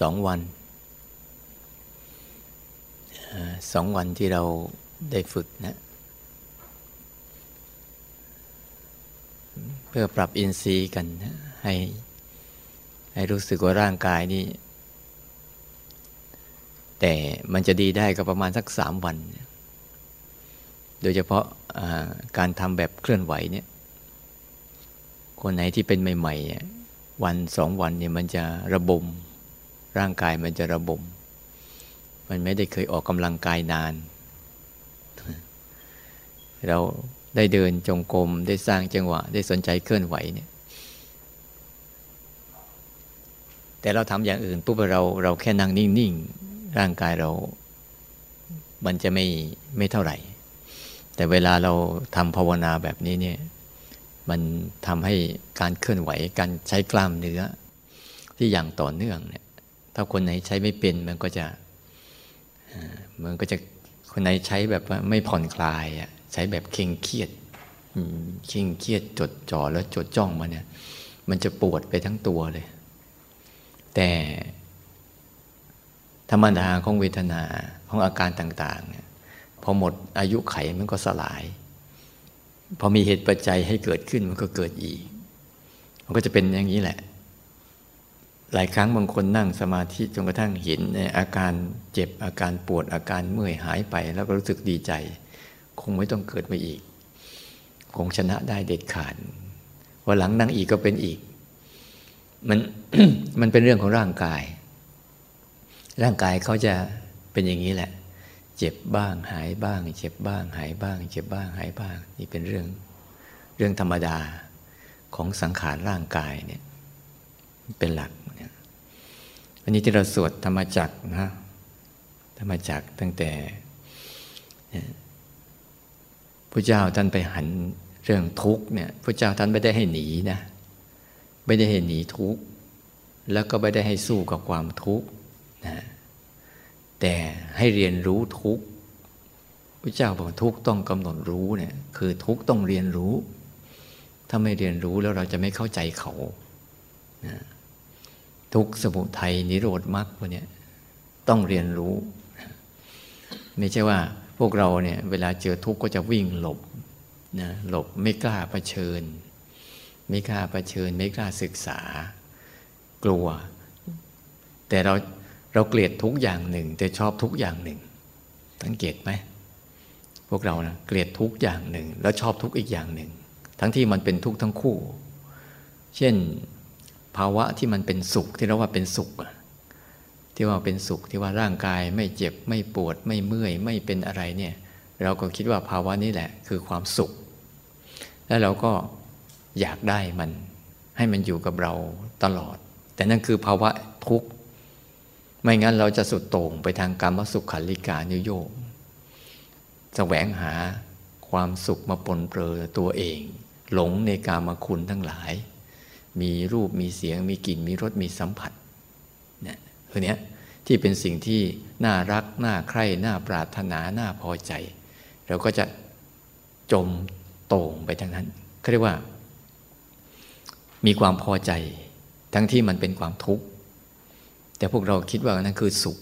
สองวันสองวันที่เราได้ฝึกนะเพื่อปรับอินทรีย์กันนะให้ให้รู้สึกว่าร่างกายนี้แต่มันจะดีได้ก็ประมาณสักสามวัน โดยเฉพาะการทำแบบเคลื่อนไหวเนี่ย คนไหนที่เป็นใหม่ๆวันสองวันเนี่ยมันจะระบม ร่างกายมันจะระบม มันไม่ได้เคยออกกำลังกายนาน เราได้เดินจงกรมได้สร้างจังหวะ ได้สนใจเคลื่อนไหวเนี่ย แต่เราทำอย่างอื่นปุ๊บเราเราแค่นั่งนิ่งๆ ร่างกายเรา มันจะไม่ไม่เท่าไหร่ แต่เวลาเราทำภาวนาแบบนี้เนี่ย มันทำให้การเคลื่อนไหวการใช้กล้ามเนื้อที่อย่างต่อเนื่องเนี่ย ถ้าคนไหนใช้ไม่เป็นมันก็จะมันก็จะคนไหนใช้แบบว่าไม่ผ่อนคลายอะใช้แบบเข่งเครียดเข่งเครียดจดจ่อแล้วจดจ้องมาเนี่ย มันจะปวดไปทั้งตัวเลย แต่ธรรมดาของเวทนาของอาการต่างๆเนี่ยพอหมดอายุไขมันก็สลาย พอมีเหตุปัจจัยให้เกิดขึ้นมันก็เกิดอีก มันก็จะเป็นอย่างนี้แหละ หลายครั้งบางคนนั่งสมาธิจนกระทั่งเห็นอาการเจ็บอาการปวดอาการเมื่อยหายไป แล้วก็รู้สึกดีใจ คงไม่ต้องเกิดมาอีก คงชนะได้เด็ดขาดวันหลังนั่งอีกก็เป็นอีก มันมันเป็นเรื่องของร่างกาย ร่างกายเขาจะเป็นอย่างนี้แหละ เจ็บบ้างหายบ้าง เจ็บบ้าง หายบ้าง เจ็บบ้างหายบ้าง นี่เป็นเรื่องเรื่องธรรมดาของสังขารร่างกายเนี่ยเป็นหลัก วันนี้ที่เราสวดธรรมจักนะธรรมจักตั้งแต่พระเจ้าท่านไปหันเรื่องทุกเนี่ยพระเจ้าท่านไม่ได้ให้หนีนะ ไม่ได้ให้หนีทุกแล้วก็ไม่ได้ให้สู้กับความทุกข์นะแต่ให้เรียนรู้ทุกพระเจ้าบอกทุกต้องกำหนดรู้เนี่ยคือทุกต้องเรียนรู้ ถ้าไม่เรียนรู้แล้วเราจะไม่เข้าใจเขานะ ทุกสมุทัยนิโรธมรรคพวกนี้ต้องเรียนรู้ ไม่ใช่ว่าพวกเราเนี่ยเวลาเจอทุกข์ก็จะวิ่งหลบนะหลบไม่กล้าเผชิญ ไม่กล้าเผชิญ ไม่กล้าศึกษา กลัว แต่เราเราเกลียดทุกอย่างหนึ่ง แต่ชอบทุกอย่างหนึ่งสังเกตไหมพวกเรานะเกลียดทุกอย่างหนึ่ง แล้วชอบทุกอีกอย่างหนึ่ง ทั้งที่มันเป็นทุกทั้งคู่ เช่น ภาวะที่มันเป็นสุขที่เราว่าเป็นสุขที่ว่าเป็นสุขที่ว่าร่างกายไม่เจ็บไม่ปวดไม่เมื่อยไม่เป็นอะไรเนี่ยเราก็คิดว่าภาวะนี้แหละคือความสุข แล้วเราก็อยากได้มัน ให้มันอยู่กับเราตลอด แต่นั่นคือภาวะทุกข์ ไม่งั้นเราจะสุดโต่งไปทางกรรมสุขขันลิกานิโยมแสวงหาความสุขมาปนเปื้อตัวเอง หลงในกามคุณทั้งหลาย มีรูปมีเสียง มีกลิ่นมีรสมีสัมผัสเนี่ยพวกนี้ที่เป็นสิ่งที่น่ารัก น่าใคร่ น่าปรารถนา น่าพอใจ เราก็จะจมโต่งไปทางนั้นเขาเรียกว่า มีความพอใจ ทั้งที่มันเป็นความทุกข์ แต่พวกเราคิดว่านั่นคือสุข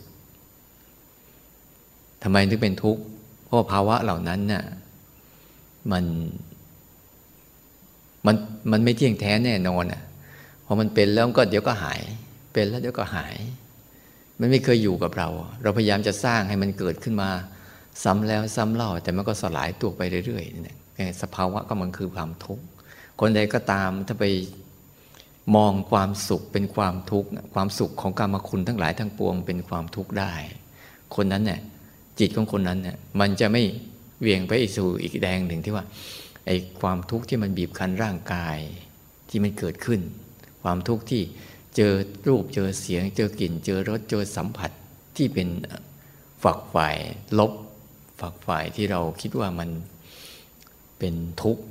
ทำไมถึงเป็นทุกข์ เพราะภาวะเหล่านั้นน่ะมัน มันมันไม่เที่ยงแท้แน่นอนอะพอมันเป็นแล้วก็เดี๋ยวก็หาย เป็นแล้วเดี๋ยวก็หาย มันไม่เคยอยู่กับเรา เราพยายามจะสร้างให้มันเกิดขึ้นมา ซ้ำแล้วซ้ำเล่า แต่มันก็สลายตัวไปเรื่อยๆนี่สภาวะก็มันคือความทุกข์คนใดก็ตามถ้าไปมองความสุขเป็นความทุกข์ความสุขของกรรมคุณทั้งหลายทั้งปวงเป็นความทุกข์ได้ คนนั้นเนี่ยจิตของคนนั้นเนี่ยมันจะไม่เวียงไปสู่อีกแดงหนึ่งที่ว่า ไอ้ความทุกข์ที่มันบีบคั้นร่างกายที่มันเกิดขึ้น ความทุกข์ที่เจอรูปเจอเสียง เจอกลิ่น เจอรสเจอสัมผัสที่เป็นฝักฝ่ายลบ ฝักฝ่ายที่เราคิดว่ามันเป็นทุกข์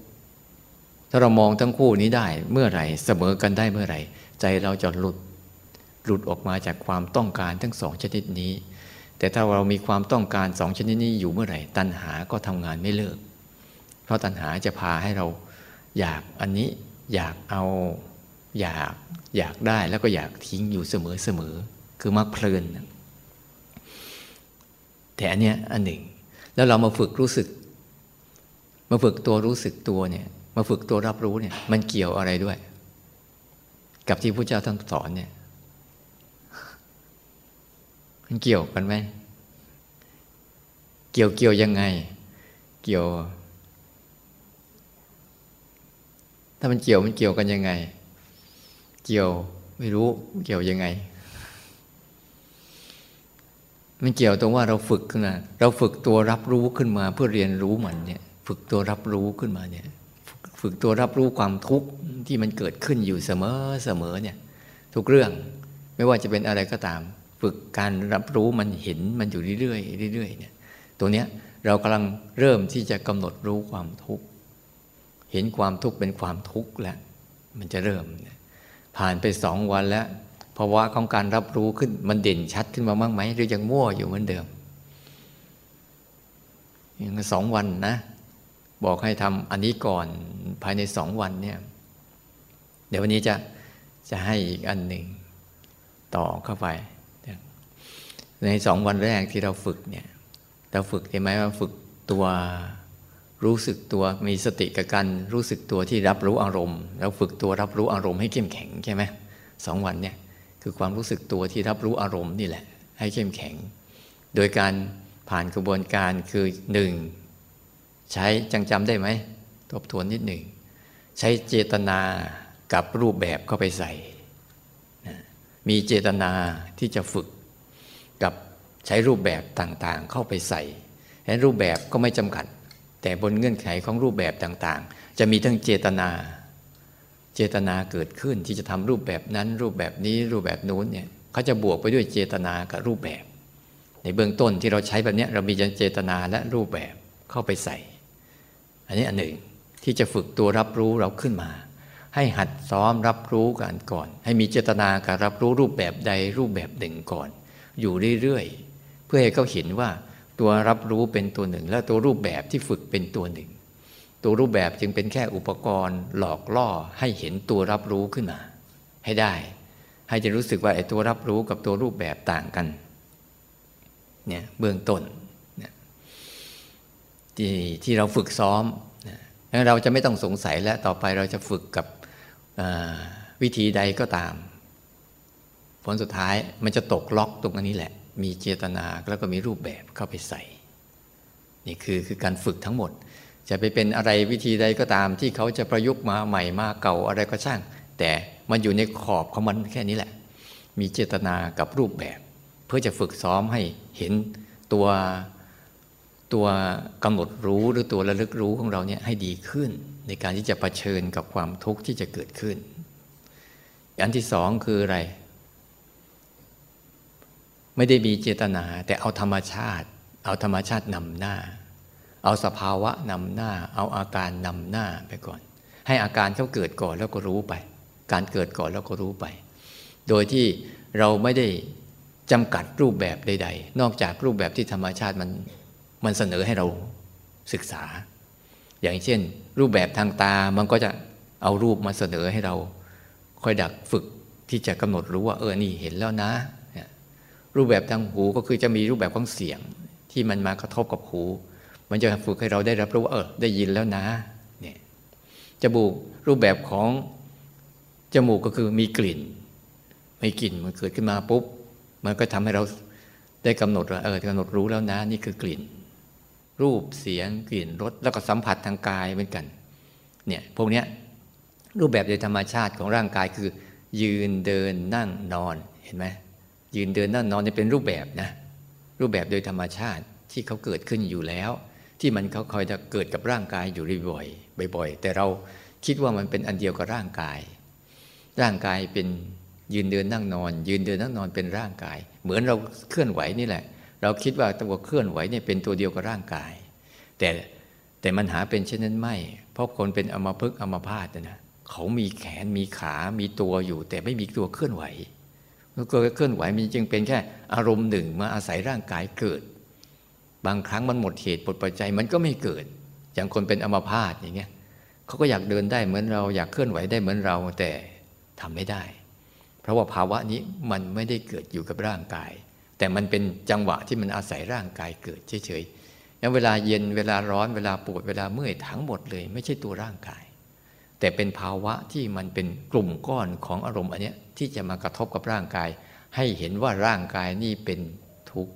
ถ้าเรามองทั้งคู่นี้ได้เมื่อไหร่เสมอกันได้เมื่อไหร่ ใจเราจะหลุดหลุดออกมาจากความต้องการทั้งสองชนิดนี้ แต่ถ้าเรามีความต้องการสองชนิดนี้อยู่เมื่อไหร่ ตัณหาก็ทำงานไม่เลิก เพราะตัณหาจะพาให้เราอยากอันนี้อยากเอาอยากอยากได้แล้วก็อยากทิ้งอยู่เสมอเสมอคือมักเพลินแต่อันเนี้ยอันหนึ่ง แล้วเรามาฝึกรู้สึก มาฝึกตัวรู้สึกตัวเนี่ย มาฝึกตัวรับรู้เนี่ย มันเกี่ยวอะไรด้วย กับที่พระเจ้าท่านสอนเนี่ยมันเกี่ยวกันไหม เกี่ยวเกี่ยวยังไง เกี่ยว ถ้ามันเกี่ยวมันเกี่ยวกันยังไง เกี่ยวไม่รู้เกี่ยวยังไง มันเกี่ยวตรงว่าเราฝึกขึ้นมาเราฝึกตัวรับรู้ขึ้นมา เพื่อเรียนรู้มันเนี่ย ฝึกตัวรับรู้ขึ้นมาเนี่ย ฝึกตัวรับรู้ความทุกข์ที่มันเกิดขึ้นอยู่เสมอเสมอเนี่ย ทุกเรื่องไม่ว่าจะเป็นอะไรก็ตาม ฝึกการรับรู้มันเห็นมันอยู่เรื่อยๆเรื่อยๆเนี่ย ตัวเนี้ยเรากำลังเริ่มที่จะกำหนดรู้ความทุกข์ เห็นความทุกข์เป็นความทุกข์แล้วมันจะเริ่ม ผ่านไปสองวันแล้วภาวะของการรับรู้ขึ้นมันเด่นชัดขึ้นมาบ้างไหมหรือยังมั่วอยู่เหมือนเดิมอย่างสองวันนะ บอกให้ทำอันนี้ก่อนภายในสองวันเนี่ย เดี๋ยววันนี้จะจะให้อีกอันหนึ่งต่อเข้าไป ในสองวันแรกที่เราฝึกเนี่ย เราฝึกเห็นไหมว่าฝึกตัว รู้สึกตัวมีสติกับการรู้สึกตัวที่รับรู้อารมณ์ แล้วฝึกตัวรับรู้อารมณ์ให้เข้มแข็งใช่ไหมสองวันเนี่ยคือความรู้สึกตัวที่รับรู้อารมณ์นี่แหละ ให้เข้มแข็ง โดยการผ่านกระบวนการคือหนึ่งใช้จังจำได้ไหมทบทวนนิดหนึ่งใช้เจตนากับรูปแบบเข้าไปใส่ มีเจตนาที่จะฝึกกับใช้รูปแบบต่างๆ เข้าไปใส่แล้รูปแบบก็ไม่จำกัด แต่บนเงื่อนไขของรูปแบบต่างๆ จะมีทั้งเจตนา เจตนาเกิดขึ้นที่จะทำรูปแบบนั้น รูปแบบนี้รูปแบบนู้นเนี่ยเขาจะบวกไปด้วยเจตนากับรูปแบบ ในเบื้องต้นที่เราใช้แบบนี้เรามีเจตนาและรูปแบบเข้าไปใส่ อันนี้อันหนึ่งที่จะฝึกตัวรับรู้เราขึ้นมา ให้หัดซ้อมรับรู้กันก่อน ให้มีเจตนาการรับรู้รูปแบบใดรูปแบบหนึ่งก่อน อยู่เรื่อยๆเพื่อให้เขาเห็นว่า ตัวรับรู้เป็นตัวหนึ่ง และตัวรูปแบบที่ฝึกเป็นตัวหนึ่ง ตัวรูปแบบจึงเป็นแค่อุปกรณ์หลอกล่อให้เห็นตัวรับรู้ขึ้นมา ให้ได้ ให้จะรู้สึกว่าไอ้ตัวรับรู้กับตัวรูปแบบต่างกันเนี่ยเบื้องต้นที่ที่เราฝึกซ้อมแล้วเราจะไม่ต้องสงสัยและต่อไปเราจะฝึกกับวิธีใดก็ตาม ผลสุดท้ายมันจะตกล็อกตรงอันนี้แหละ มีเจตนาแล้วก็มีรูปแบบเข้าไปใส่ นี่คือคือการฝึกทั้งหมด จะไปเป็นอะไรวิธีใดก็ตามที่เขาจะประยุกต์มาใหม่มาเก่าอะไรก็ช่าง แต่มันอยู่ในขอบของมันแค่นี้แหละ มีเจตนากับรูปแบบ เพื่อจะฝึกซ้อมให้เห็นตัวตัวกำหนดรู้หรือตัวระลึกรู้ของเราเนี่ยให้ดีขึ้น ในการที่จะะเผชิญกับความทุกข์ที่จะเกิดขึ้น อันที่สองคืออะไร ไม่ได้มีเจตนา แต่เอาธรรมชาติ เอาธรรมชาตินำหน้า เอาสภาวะนำหน้า เอาอาการนำหน้าไปก่อน ให้อาการเขาเกิดก่อนแล้วก็รู้ไป การเกิดก่อนแล้วก็รู้ไป โดยที่เราไม่ได้จำกัดรูปแบบใด ๆ นอกจากรูปแบบที่ธรรมชาติมันมันเสนอให้เราศึกษา อย่างเช่น รูปแบบทางตามันก็จะเอารูปมาเสนอให้เรา ค่อยดักฝึกที่จะกำหนดรู้ว่าเออนี่เห็นแล้วนะ รูปแบบทางหูก็คือจะมีรูปแบบของเสียง ที่มันมากระทบกับหู มันจะฝึกให้เราได้รับรู้ว่าเออได้ยินแล้วนะเนี่ยจมูกรูปแบบของจมูกก็คือมีกลิ่นมีกลิ่นมันเกิดขึ้นมาปุ๊บ มันก็ทำให้เราได้กำหนดว่าเออกำหนดรู้แล้วนะ นี่คือกลิ่น รูปเสียงกลิ่นรสแล้วก็สัมผัสทางกายเหมือนกันเนี่ยพวกเนี้ยรูปแบบโดยธรรมชาติของร่างกายคือ ยืนเดินนั่งนอนเห็นไหม ยืนเดินนั่งนอนนี่เป็นรูปแบบนะรูปแบบโดยธรรมชาติที่เขาเกิดขึ้นอยู่แล้ว ที่มันเขาคอยจะเกิดกับร่างกายอยู่บ่อยบ่อย แต่เราคิดว่ามันเป็นอันเดียวกับร่างกาย ร่างกายเป็นยืนเดินนั่งนอน ยืนเดินนั่งนอนเป็นร่างกาย เหมือนเราเคลื่อนไหวนี่แหละ เราคิดว่าตัวเคลื่อนไหวเนี่ยเป็นตัวเดียวกับร่างกาย แต่แต่มันหาเป็นเช่นนั้นไม่ เพราะคนเป็นอมพึกอมพาตนะเขามีแขนมีขา มีตัวอยู่ แต่ไม่มีตัวเคลื่อนไหว ตัวเคลื่อนไหวมันจึงเป็นแค่อารมณ์หนึ่งมาอาศัยร่างกายเกิด บางครั้งมันหมดเหตุหมดปัจจัยมันก็ไม่เกิด อย่างคนเป็นอัมพาตอย่างเงี้ยเขาก็อยากเดินได้เหมือนเราอยากเคลื่อนไหวได้เหมือนเราแต่ทำไม่ได้ เพราะว่าภาวะนี้มันไม่ได้เกิดอยู่กับร่างกาย แต่มันเป็นจังหวะที่มันอาศัยร่างกายเกิดเฉยๆอย่างเวลาเย็นเวลาร้อนเวลาปวดเวลาเมื่อยทั้งหมดเลย ไม่ใช่ตัวร่างกาย แต่เป็นภาวะที่มันเป็นกลุ่มก้อนของอารมณ์อันนี้ที่จะมากระทบกับร่างกาย ให้เห็นว่าร่างกายนี่เป็นทุกข์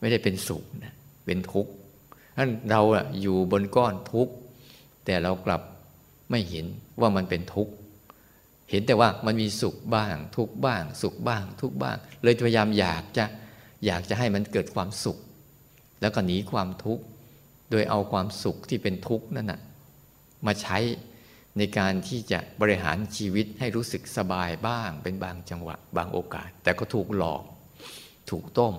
ไม่ได้เป็นสุขนะเป็นทุกข์นั้นเราอยู่บนก้อนทุกข์ แต่เรากลับไม่เห็นว่ามันเป็นทุกข์ เห็นแต่ว่ามันมีสุขบ้าง ทุกข์บ้าง สุขบ้าง ทุกข์บ้าง เลยพยายามอยากจะอยากจะให้มันเกิดความสุข แล้วก็หนีความทุกข์ โดยเอาความสุขที่เป็นทุกข์นั่นนะมาใช้ในการที่จะบริหารชีวิตให้รู้สึกสบายบ้าง เป็นบางจังหวะ บางโอกาส แต่ก็ถูกหลอก ถูกต้ม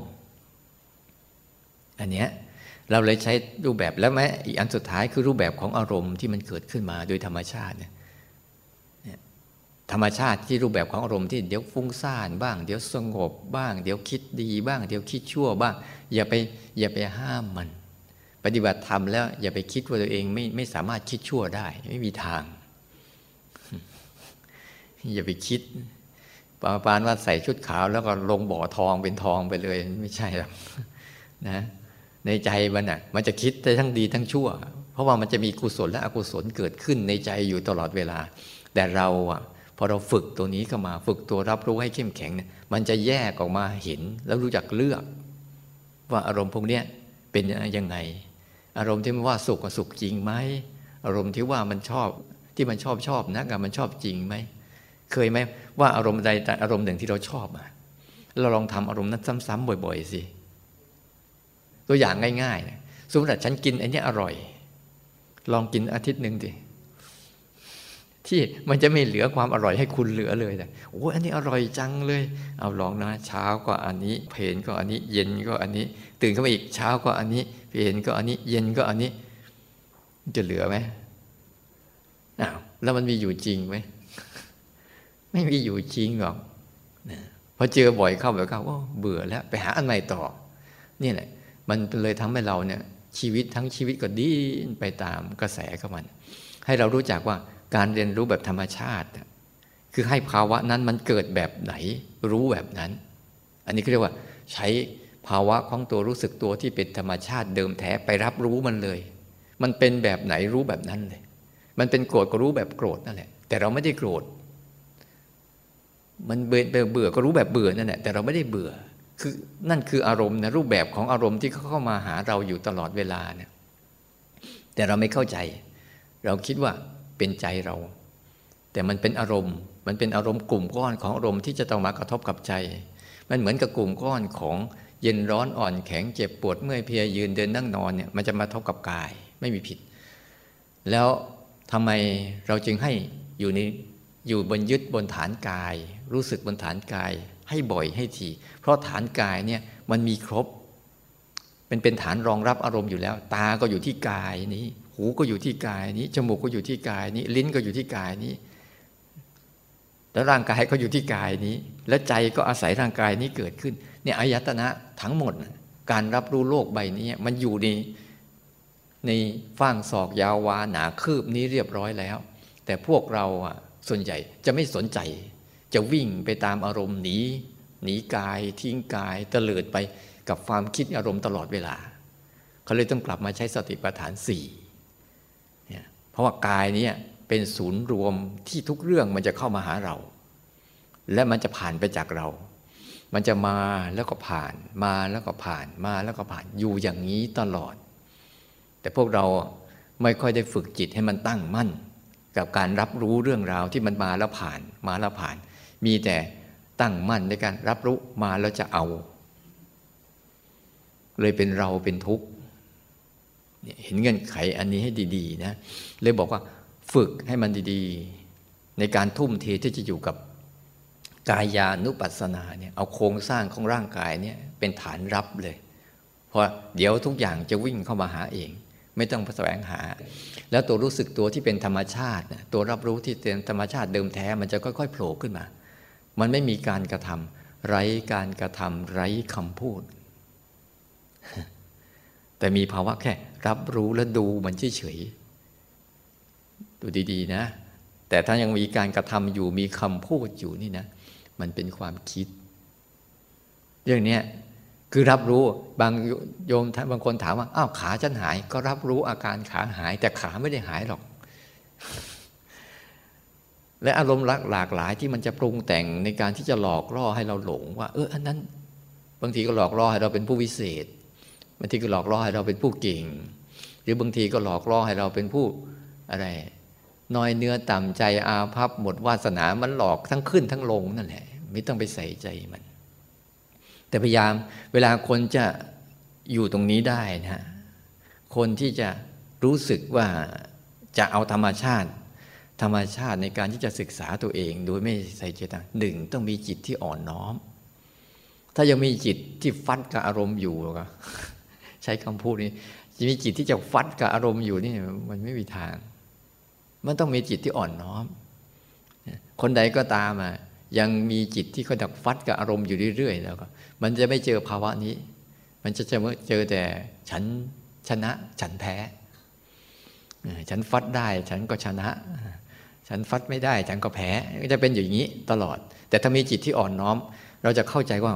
อันเนี้ยเราเลยใช้รูปแบบแล้วแม้อีกอันสุดท้ายคือรูปแบบของอารมณ์ที่มันเกิดขึ้นมาโดยธรรมชาติเนี่ยธรรมชาติที่รูปแบบของอารมณ์ที่เดี๋ยวฟุ้งซ่านบ้าง เดี๋ยวสงบบ้าง เดี๋ยวคิดดีบ้าง เดี๋ยวคิดชั่วบ้าง อย่าไปอย่าไปห้ามมัน ปฏิบัติธรรมแล้ว อย่าไปคิดว่าตัวเองไม่ไม่สามารถคิดชั่วได้ ไม่มีทาง อย่าไปคิดปาปานว่าใส่ชุดขาว แล้วก็ลงบ่อทองเป็นทองไปเลย ไม่ใช่หรอกนะ ในใจมันอะ มันจะคิดได้ทั้งดีทั้งชั่ว เพราะว่ามันจะมีกุศลและอกุศลเกิดขึ้นในใจอยู่ตลอดเวลา แต่เราอะพอเราฝึกตัวนี้เข้ามาฝึกตัวรับรู้ให้เข้มแข็งเนี่ยมันจะแยกออกมาเห็นแล้วรู้จักเลือก ว่าอารมณ์พวกเนี้ยเป็นยังไง อารมณ์ที่มันว่าสุขกับสุขจริงไหมอารมณ์ที่ว่ามันชอบที่มันชอบชอบนะกับมันชอบจริงไหมเคยไหมว่าอารมณ์ใดอารมณ์หนึ่งที่เราชอบอะเราลองทำอารมณ์นั้นซ้ำๆบ่อย ๆ สิ ตัวอย่างง่ายๆนะสมมติฉันกินอันนี้อร่อย ลองกินอาทิตย์หนึ่งดิ ที่มันจะไม่เหลือความอร่อยให้คุณเหลือเลยนะโอ้อันนี้อร่อยจังเลย เอาลองนะ เช้าก็อันนี้ เพลนก็อันนี้ เย็นก็อันนี้ ตื่นขึ้นมาอีกเช้าก็อันนี้ เพลนก็อันนี้ เย็นก็อันนี้ จะเหลือไหมอ้าวแล้วมันมีอยู่จริงไหมไม่มีอยู่จริงหรอกนะพอเจอบ่อยเข้าบ่อยเข้าว่าเบื่อแล้ว ไปหาอันใหม่ต่อ นี่แหละ มันเลยทำให้เราเนี่ย ชีวิตทั้งชีวิตก็ดิ้นไปตามกระแสของมัน ให้เรารู้จักว่า การเรียนรู้แบบธรรมชาติ คือให้ภาวะนั้นมันเกิดแบบไหน รู้แบบนั้น อันนี้เรียกว่าใช้ภาวะของตัวรู้สึกตัวที่เป็นธรรมชาติเดิมแท้ไปรับรู้มันเลย มันเป็นแบบไหนรู้แบบนั้นเลย มันเป็นโกรธก็รู้แบบโกรธนั่นแหละ แต่เราไม่ได้โกรธ มันเบื่อเบื่อก็รู้แบบเบื่อนั่นแหละ แต่เราไม่ได้เบื่อ คือนั่นคืออารมณ์นะรูปแบบของอารมณ์ที่เขาเข้ามาหาเราอยู่ตลอดเวลาเนี่ย แต่เราไม่เข้าใจ เราคิดว่า เป็นใจเรา แต่มันเป็นอารมณ์ มันเป็นอารมณ์กลุ่มก้อนของอารมณ์ที่จะต้องมากระทบกับใจ มันเหมือนกับกลุ่มก้อนของเย็นร้อนอ่อนแข็งเจ็บปวดเมื่อยเพลียยืนเดินนั่งนอนเนี่ยมันจะมาทบกับกายไม่มีผิด แล้วทำไมเราจึงให้อยู่ในอยู่บนยึดบนฐานกาย รู้สึกบนฐานกายให้บ่อยให้ทีเพราะฐานกายเนี่ยมันมีครบเป็นเป็นฐานรองรับอารมณ์อยู่แล้ว ตาก็อยู่ที่กายนี้ หูก็อยู่ที่กายนี้ จมูกก็อยู่ที่กายนี้ ลิ้นก็อยู่ที่กายนี้ แล้วร่างกายก็อยู่ที่กายนี้ และใจก็อาศัยร่างกายนี้เกิดขึ้น เนี่ยอายตนะทั้งหมด การรับรู้โลกใบนี้มันอยู่ในในฟ้างศอกยาววาหนาคืบนี้เรียบร้อยแล้ว แต่พวกเราอะส่วนใหญ่จะไม่สนใจ จะวิ่งไปตามอารมณ์หนีหนีกายทิ้งกายเตลิดไปกับความคิดอารมณ์ตลอดเวลา เขาเลยต้องกลับมาใช้สติปัฏฐานสี่ ราะว่ากายนี้เป็นศูนย์รวมที่ทุกเรื่องมันจะเข้ามาหาเรา และมันจะผ่านไปจากเรา มันจะมาแล้วก็ผ่านมาแล้วก็ผ่านมาแล้วก็ผ่านอยู่อย่างนี้ตลอด แต่พวกเราไม่ค่อยได้ฝึกจิตให้มันตั้งมั่น กับการรับรู้เรื่องราวที่มันมาแล้วผ่านมาแล้วผ่าน มีแต่ตั้งมั่นในการรับรู้มาแล้วจะเอา เลยเป็นเราเป็นทุกข์ เห็นเงื่อนไขอันนี้ให้ดีๆนะเลยบอกว่าฝึกให้มันดีๆ ในการทุ่มเทที่จะอยู่กับกายานุปัสสนาเนี่ยเอาโครงสร้างของร่างกายเนี่ยเป็นฐานรับเลย เพราะเดี๋ยวทุกอย่างจะวิ่งเข้ามาหาเอง ไม่ต้องแสวงหา แล้วตัวรู้สึกตัวที่เป็นธรรมชาติ ตัวรับรู้ที่เป็นธรรมชาติเดิมแท้ มันจะค่อยๆโผล่ขึ้นมา มันไม่มีการกระทำไร้การกระทำไร้คำพูด แต่มีภาวะแค่ รับรู้และดูมันเฉยๆดูดีๆนะ แต่ถ้ายังมีการกระทำอยู่มีคำพูดอยู่นี่นะ มันเป็นความคิด เรื่องนี้คือรับรู้บางโยมบางคนถามว่าอ้าวขาฉันหาย ก็รับรู้อาการขาหาย แต่ขาไม่ได้หายหรอก และอารมณ์หลากหลายที่มันจะปรุงแต่งในการที่จะหลอกล่อให้เราหลง ว่า เอออันนั้น บางทีก็หลอกล่อให้เราเป็นผู้วิเศษบางทีก็หลอกล่อให้เราเป็นผู้เก่ง รือบางทีก็หลอกล่อให้เราเป็นผู้อะไรน้อยเนื้อต่ำใจอาภัพหมดวาสนามันหลอกทั้งขึ้นทั้งลงนั่นแหละ ไม่ต้องไปใส่ใจมัน แต่พยายามเวลาคนจะอยู่ตรงนี้ได้นะคนที่จะรู้สึกว่าจะเอาธรรมชาติ ธรรมชาติในการที่จะศึกษาตัวเอง โดยไม่ใส่ใจต่างหนึ่งต้องมีจิตที่อ่อนน้อม ถ้ายังมีจิตที่ฟัดกับอารมณ์อยู่ก็ใช้คำพูดนี้ จะมีจิตที่จะฟัดกับอารมณ์อยู่นี่มันไม่มีทาง มันต้องมีจิตที่อ่อนน้อม คนใดก็ตามอะยังมีจิตที่เขาดักฟัดกับอารมณ์อยู่เรื่อยๆแล้วก็ มันจะไม่เจอภาวะนี้ มันจะเจอแต่ฉันชนะ ฉันแพ้ ฉันฟัดได้ ฉันก็ชนะ ฉันฟัดไม่ได้ ฉันก็แพ้ก็จะเป็นอย่างนี้ตลอด แต่ถ้ามีจิตที่อ่อนน้อม เราจะเข้าใจว่า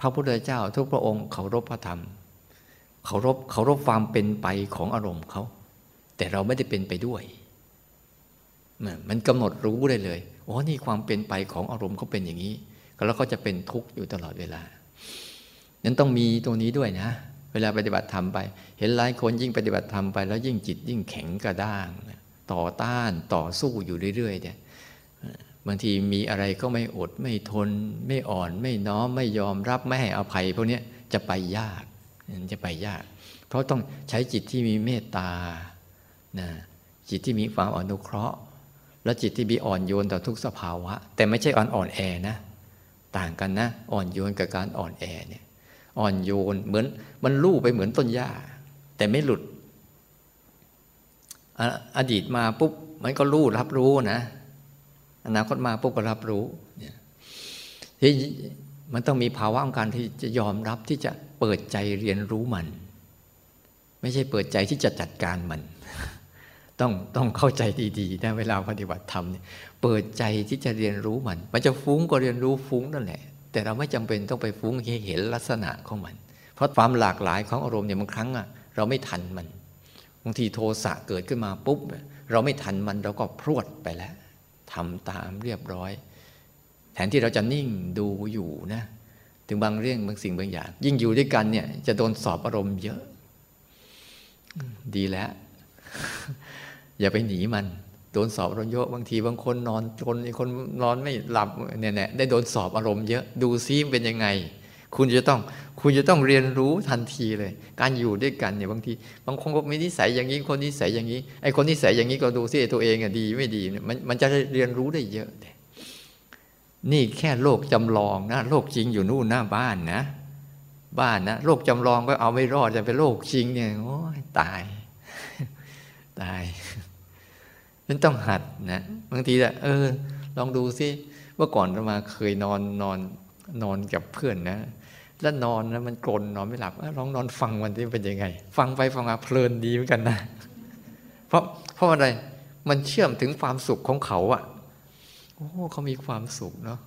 พระพุทธเจ้าทุกพระองค์เคารพพระธรรม เคารพเคารพความเป็นไปของอารมณ์เขาแต่เราไม่ได้เป็นไปด้วย มันกำหนดรู้ได้เลยอ๋อนี่ความเป็นไปของอารมณ์เขาเป็นอย่างนี้ แล้วก็จะเป็นทุกข์อยู่ตลอดเวลานั้นต้องมีตรงนี้ด้วยนะ เวลาปฏิบัติธรรมไป เห็นหลายคนยิ่งปฏิบัติธรรมไป แล้วยิ่งจิตยิ่งแข็งกระด้าง ต่อต้านต่อสู้อยู่เรื่อยๆเนี่ยบางทีมีอะไรก็ไม่อดไม่ทน ไม่อ่อน ไม่น้อมไม่ยอมรับไม่ให้อภัยพวกนี้จะไปยาก จะไปยาก เพราะต้องใช้จิตที่มีเมตตานะจิตที่มีความอนุเคราะห์ และจิตที่มีอ่อนโยนต่อทุกสภาวะ แต่ไม่ใช่อ่อนอ่อนแอนะ ต่างกันนะ อ่อนโยนกับการอ่อนแอเนี่ยอ่อนโยนเหมือนมันลู่ไปเหมือนต้นหญ้า แต่ไม่หลุดอดีตมาปุ๊บมันก็รู้รับรู้นะอนาคตมาปุ๊บก็รับรู้เนี่ยที่มันต้องมีภาวะของการที่จะยอมรับที่จะ เปิดใจเรียนรู้มัน ไม่ใช่เปิดใจที่จะจัดการมัน ต้องต้องเข้าใจดีๆนะเวลาปฏิบัติธรรมเนี่ยเปิดใจที่จะเรียนรู้มัน มันจะฟุ้งก็เรียนรู้ฟุ้งนั่นแหละ แต่เราไม่จำเป็นต้องไปฟุ้งให้เห็นลักษณะของมัน เพราะความหลากหลายของอารมณ์เนี่ยบางครั้งอะเราไม่ทันมันบางทีโทสะเกิดขึ้นมาปุ๊บ เราไม่ทันมันเราก็พรวดไปแล้วทำตามเรียบร้อย แทนที่เราจะนิ่งดูอยู่นะ ถึงบางเรื่องบางสิ่งบางอย่าง ยิ่งอยู่ด้วยกันเนี่ย จะโดนสอบอารมณ์เยอะ ดีแล้ว อย่าไปหนีมัน โดนสอบอารมณ์เยอะบางทีบางคนนอนจนคนนอนไม่หลับเนี่ยแน่ได้โดนสอบอารมณ์เยอะ ดูซิเป็นยังไง คุณจะต้อง คุณจะต้องเรียนรู้ทันทีเลย การอยู่ด้วยกันเนี่ยบางที บางคนก็มีนิสัยอย่างนี้คนนิสัยอย่างนี้ไอ้คนนิสัยอย่างนี้ก็ดูซิตัวเองอะดีไม่ดีมันมันจะเรียนรู้ได้เยอะ นี่แค่โลกจำลองนะ โลกจริงอยู่นู่นหน้าบ้านนะ บ้านนะโลกจำลองก็เอาไม่รอดจะเป็นโลกจริงเนี่ยโอ้ยตาย ตายมันต้องหัดนะบางทีอะเออ ลองดูซิเมื่อก่อนมาเคยนอนนอนนอนกับเพื่อนนะ แล้วนอนแล้วมันกลนนอนไม่หลับลองนอนฟังมันที่เป็นยังไง ฟังไปฟังมาเพลินดีเหมือนกันนะ เพราะเพราะอะไรมันเชื่อมถึงความสุขของเขาอะ โอ้เขามีความสุขเนาะ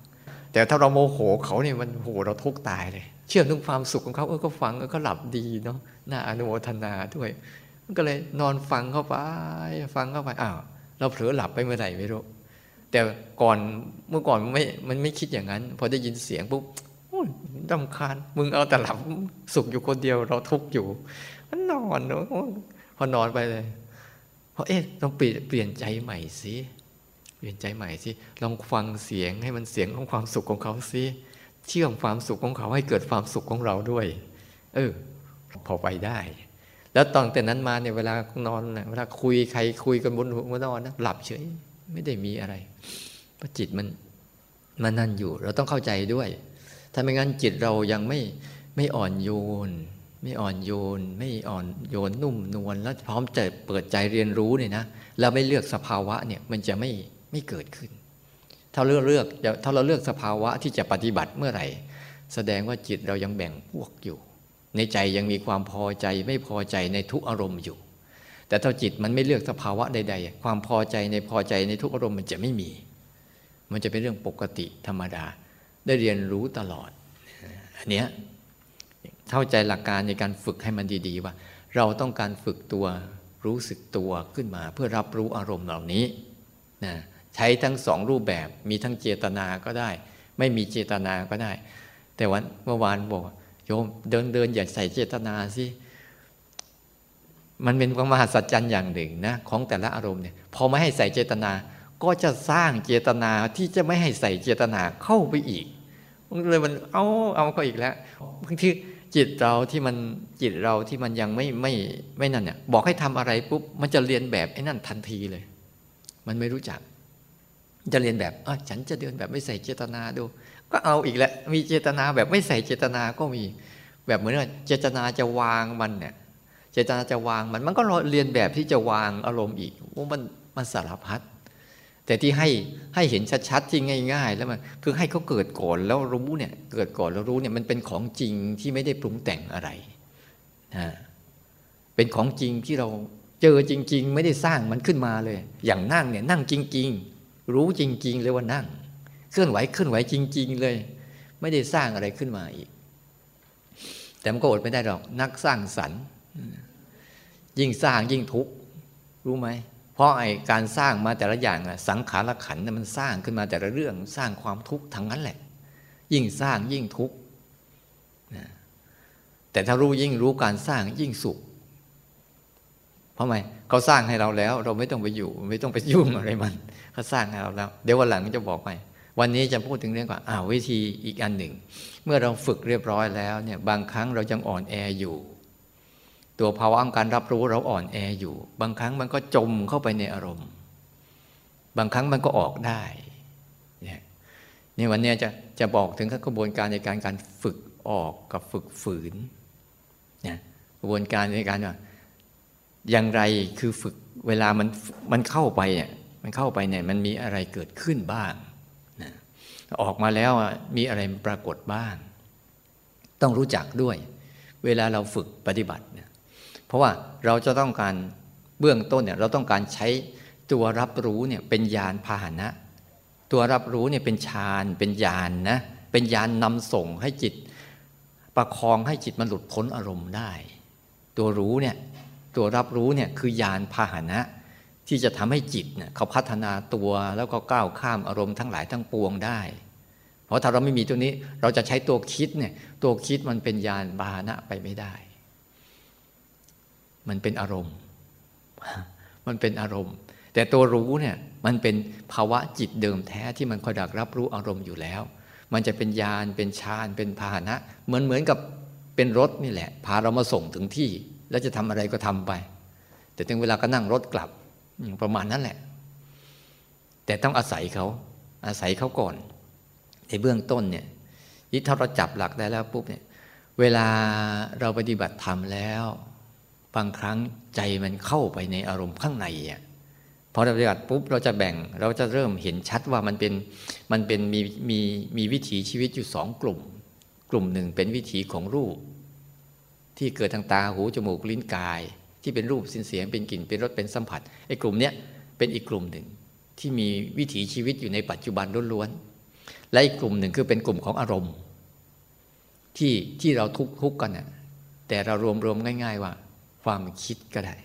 แต่ถ้าเราโมโหเขาเนี่ยมันโหเราทุกตายเลย เชื่อมถึงความสุขของเขาเออก็ฟังเออก็หลับดีเนาะน่าอนุโมทนาด้วยก็เลยนอนฟังเข้าไป ฟังเข้าไปอ้าวเราเผลอหลับไปเมื่อไหร่ไม่รู้แต่ก่อนเมื่อก่อนมันไม่มันไม่คิดอย่างนั้น พอได้ยินเสียงปุ๊บดำคาญมึงเอาแต่หลับสุขอยู่คนเดียวเราทุกข์อยู่ มันนอนเนาะพอนอนไปเลยเพราะเอ๊ะต้องเปลี่ยนเปลี่ยนใจใหม่สิ เปลี่ยนใจใหม่สิลองฟังเสียงให้มันเสียงของความสุขของเขาสิเชื่อมความสุขของเขาให้เกิดความสุขของเราด้วย เออ พอไปได้ แล้วตอนแต่นั้นมาเนี่ยเวลานอนเวลาคุยใครคุยกันบนหัวนอนนะหลับเฉยไม่ได้มีอะไรเพราะจิตมันมันนั่นอยู่ เราต้องเข้าใจด้วย ถ้าไม่งั้นจิตเรายังไม่ไม่อ่อนโยน ไม่อ่อนโยน ไม่อ่อนโยนนุ่มนวลแล้วพร้อมจะเปิดใจเรียนรู้เนี่ยนะเราไม่เลือกสภาวะเนี่ยมันจะไม่ ไม่เกิดขึ้น ถ้าเลือกเลือกถ้าเราเลือกสภาวะที่จะปฏิบัติเมื่อไหร่ แสดงว่าจิตเรายังแบ่งพวกอยู่ ในใจยังมีความพอใจไม่พอใจในทุกอารมณ์อยู่ แต่ถ้าจิตมันไม่เลือกสภาวะใด ๆ ความพอใจในพอใจในทุกอารมณ์มันจะไม่มี มันจะเป็นเรื่องปกติธรรมดา ได้เรียนรู้ตลอดอันเนี้ยเข้าใจหลักการในการฝึกให้มันดี ๆ ว่า เราต้องการฝึกตัวรู้สึกตัวขึ้นมาเพื่อรับรู้อารมณ์เหล่านี้นะ ใช้ทั้งสองรูปแบบ มีทั้งเจตนาก็ได้ ไม่มีเจตนาก็ได้ แต่วันเมื่อวานบอกโยมเดินเดินอย่าใส่เจตนาสิมันเป็นความมหัศจรรย์อย่างหนึ่งนะของแต่ละอารมณ์เนี่ยพอไม่ให้ใส่เจตนา ก็จะสร้างเจตนาที่จะไม่ให้ใส่เจตนาเข้าไปอีกมันเลยมันเอาเอาเข้าอีกแล้วบางทีจิตเราที่มันจิตเราที่มันยังไม่ไม่ไม่นั่นเนี่ยบอกให้ทำอะไรปุ๊บมันจะเรียนแบบไอ้นั่นทันทีเลย มันไม่รู้จัก จะเรียนแบบอ๋อฉันจะเดินแบบไม่ใส่เจตนาดู ก็เอาอีกแหล้วมีเจตนาแบบไม่ใส่เจตนาก็มี แบบเหมือนว่าเจตนาจะวางมันเนี่ย เจตนาจะวางมันมันก็เรียนแบบที่จะวางอารมณ์อีกว่ามันมันสารพัดแต่ที่ให้ให้เห็นชัดๆที่ง่าย ๆ แล้วมันคือให้เขาเกิดก่อนแล้วรู้เนี่ยเกิดก่อนแล้วรู้เนี่ยมันเป็นของจริงที่ไม่ได้ปรุงแต่งอะไรนะเป็นของจริงที่เราเจอจริง ๆ ไม่ได้สร้างมันขึ้นมาเลย อย่างนั่งเนี่ยนั่งจริง ๆ รู้จริง ๆ เลยว่านั่ง เคลื่อนไหวเคลื่อนไหวจริง ๆ เลย ไม่ได้สร้างอะไรขึ้นมาอีก แต่มันก็อดไม่ได้หรอก นักสร้างสรรค์ ยิ่งสร้างยิ่งทุกข์รู้ไหมเพราะไอ้การสร้างมาแต่ละอย่างสังขารขันมันสร้างขึ้นมาแต่ละเรื่อง สร้างความทุกข์ทั้งนั้นแหละ ยิ่งสร้างยิ่งทุกข์แต่ถ้ารู้ยิ่งรู้การสร้างยิ่งสุขเพราะไมเขาสร้างให้เราแล้ว เราไม่ต้องไปอยู่ ไม่ต้องไปยุ่งอะไรมัน เขาสร้างให้เราแล้ว เดี๋ยววันหลังจะบอกไป วันนี้จะพูดถึงเรื่องก่อนอ้าววิธีอีกอันหนึ่ง เมื่อเราฝึกเรียบร้อยแล้วเนี่ยบางครั้งเรายังอ่อนแออยู่ ตัวภาวะการรับรู้เราอ่อนแออยู่ บางครั้งมันก็จมเข้าไปในอารมณ์ บางครั้งมันก็ออกได้เนี่ยนี่วันนี้จะจะบอกถึงขั้นกระบวนการในการการฝึกออกกับฝึกฝืนนี่ยกระบวนการในการว่าอย่างไรคือฝึกเวลามันมันเข้าไปเนี่ย มันเข้าไปเนี่ยมันมีอะไรเกิดขึ้นบ้างนะออกมาแล้วมีอะไรปรากฏบ้าง ต้องรู้จักด้วย เวลาเราฝึกปฏิบัติเนี่ยเพราะว่าเราจะต้องการเบื้องต้นเนี่ยเราต้องการใช้ตัวรับรู้เนี่ยเป็นยานพาหนะ ตัวรับรู้เนี่ยเป็นฌานเป็นยานนะเป็นยานนำส่งให้จิต ประคองให้จิตมันหลุดพ้นอารมณ์ได้ ตัวรู้เนี่ยตัวรับรู้เนี่ยคือยานพาหนะ ที่จะทำให้จิตเนี่ยเขาพัฒนาตัวแล้วก็ก้าวข้ามอารมณ์ทั้งหลายทั้งปวงได้ เพราะถ้าเราไม่มีตัวนี้เราจะใช้ตัวคิดเนี่ยตัวคิดมันเป็นยานพาหนะไปไม่ได้ มันเป็นอารมณ์ มันเป็นอารมณ์ แต่ตัวรู้เนี่ยมันเป็นภาวะจิตเดิมแท้ที่มันคอยดักรับรู้อารมณ์อยู่แล้ว มันจะเป็นยานเป็นฌานเป็นพาหนะ เหมือนเหมือนกับเป็นรถนี่แหละ พาเรามาส่งถึงที่ แล้วจะทำอะไรก็ทำไป แต่ถึงเวลาก็นั่งรถกลับ ประมาณนั้นแหละ แต่ต้องอาศัยเขาอาศัยเขาก่อน ในเบื้องต้นเนี่ยยิ่ถ้าเราจับหลักได้แล้วปุ๊บเนี่ย เวลาเราปฏิบัติธรรมแล้ว บางครั้งใจมันเข้าไปในอารมณ์ข้างในอะพอเราปฏิบัติปุ๊บเราจะแบ่งเราจะเริ่มเห็นชัดว่ามันเป็นมันเป็นมีมีมีวิถีชีวิตอยู่สองกลุ่ม กลุ่มหนึ่งเป็นวิถีของรูป ที่เกิดทางตาหูจมูกลิ้นกาย ที่เป็นรูปสินเสียงเป็นกลิ่นเป็นรสเป็นสัมผัสไอ้กลุ่มเนี้ยเป็นอีกกลุ่มหนึ่งที่มีวิถีชีวิตอยู่ในปัจจุบันล้วนๆและอีกกลุ่มหนึ่งคือเป็นกลุ่มของอารมณ์ ที่ที่เราทุกทุกกันน่ะแต่เรารวมรวมง่าย ๆ ว่า ความคิดก็ได้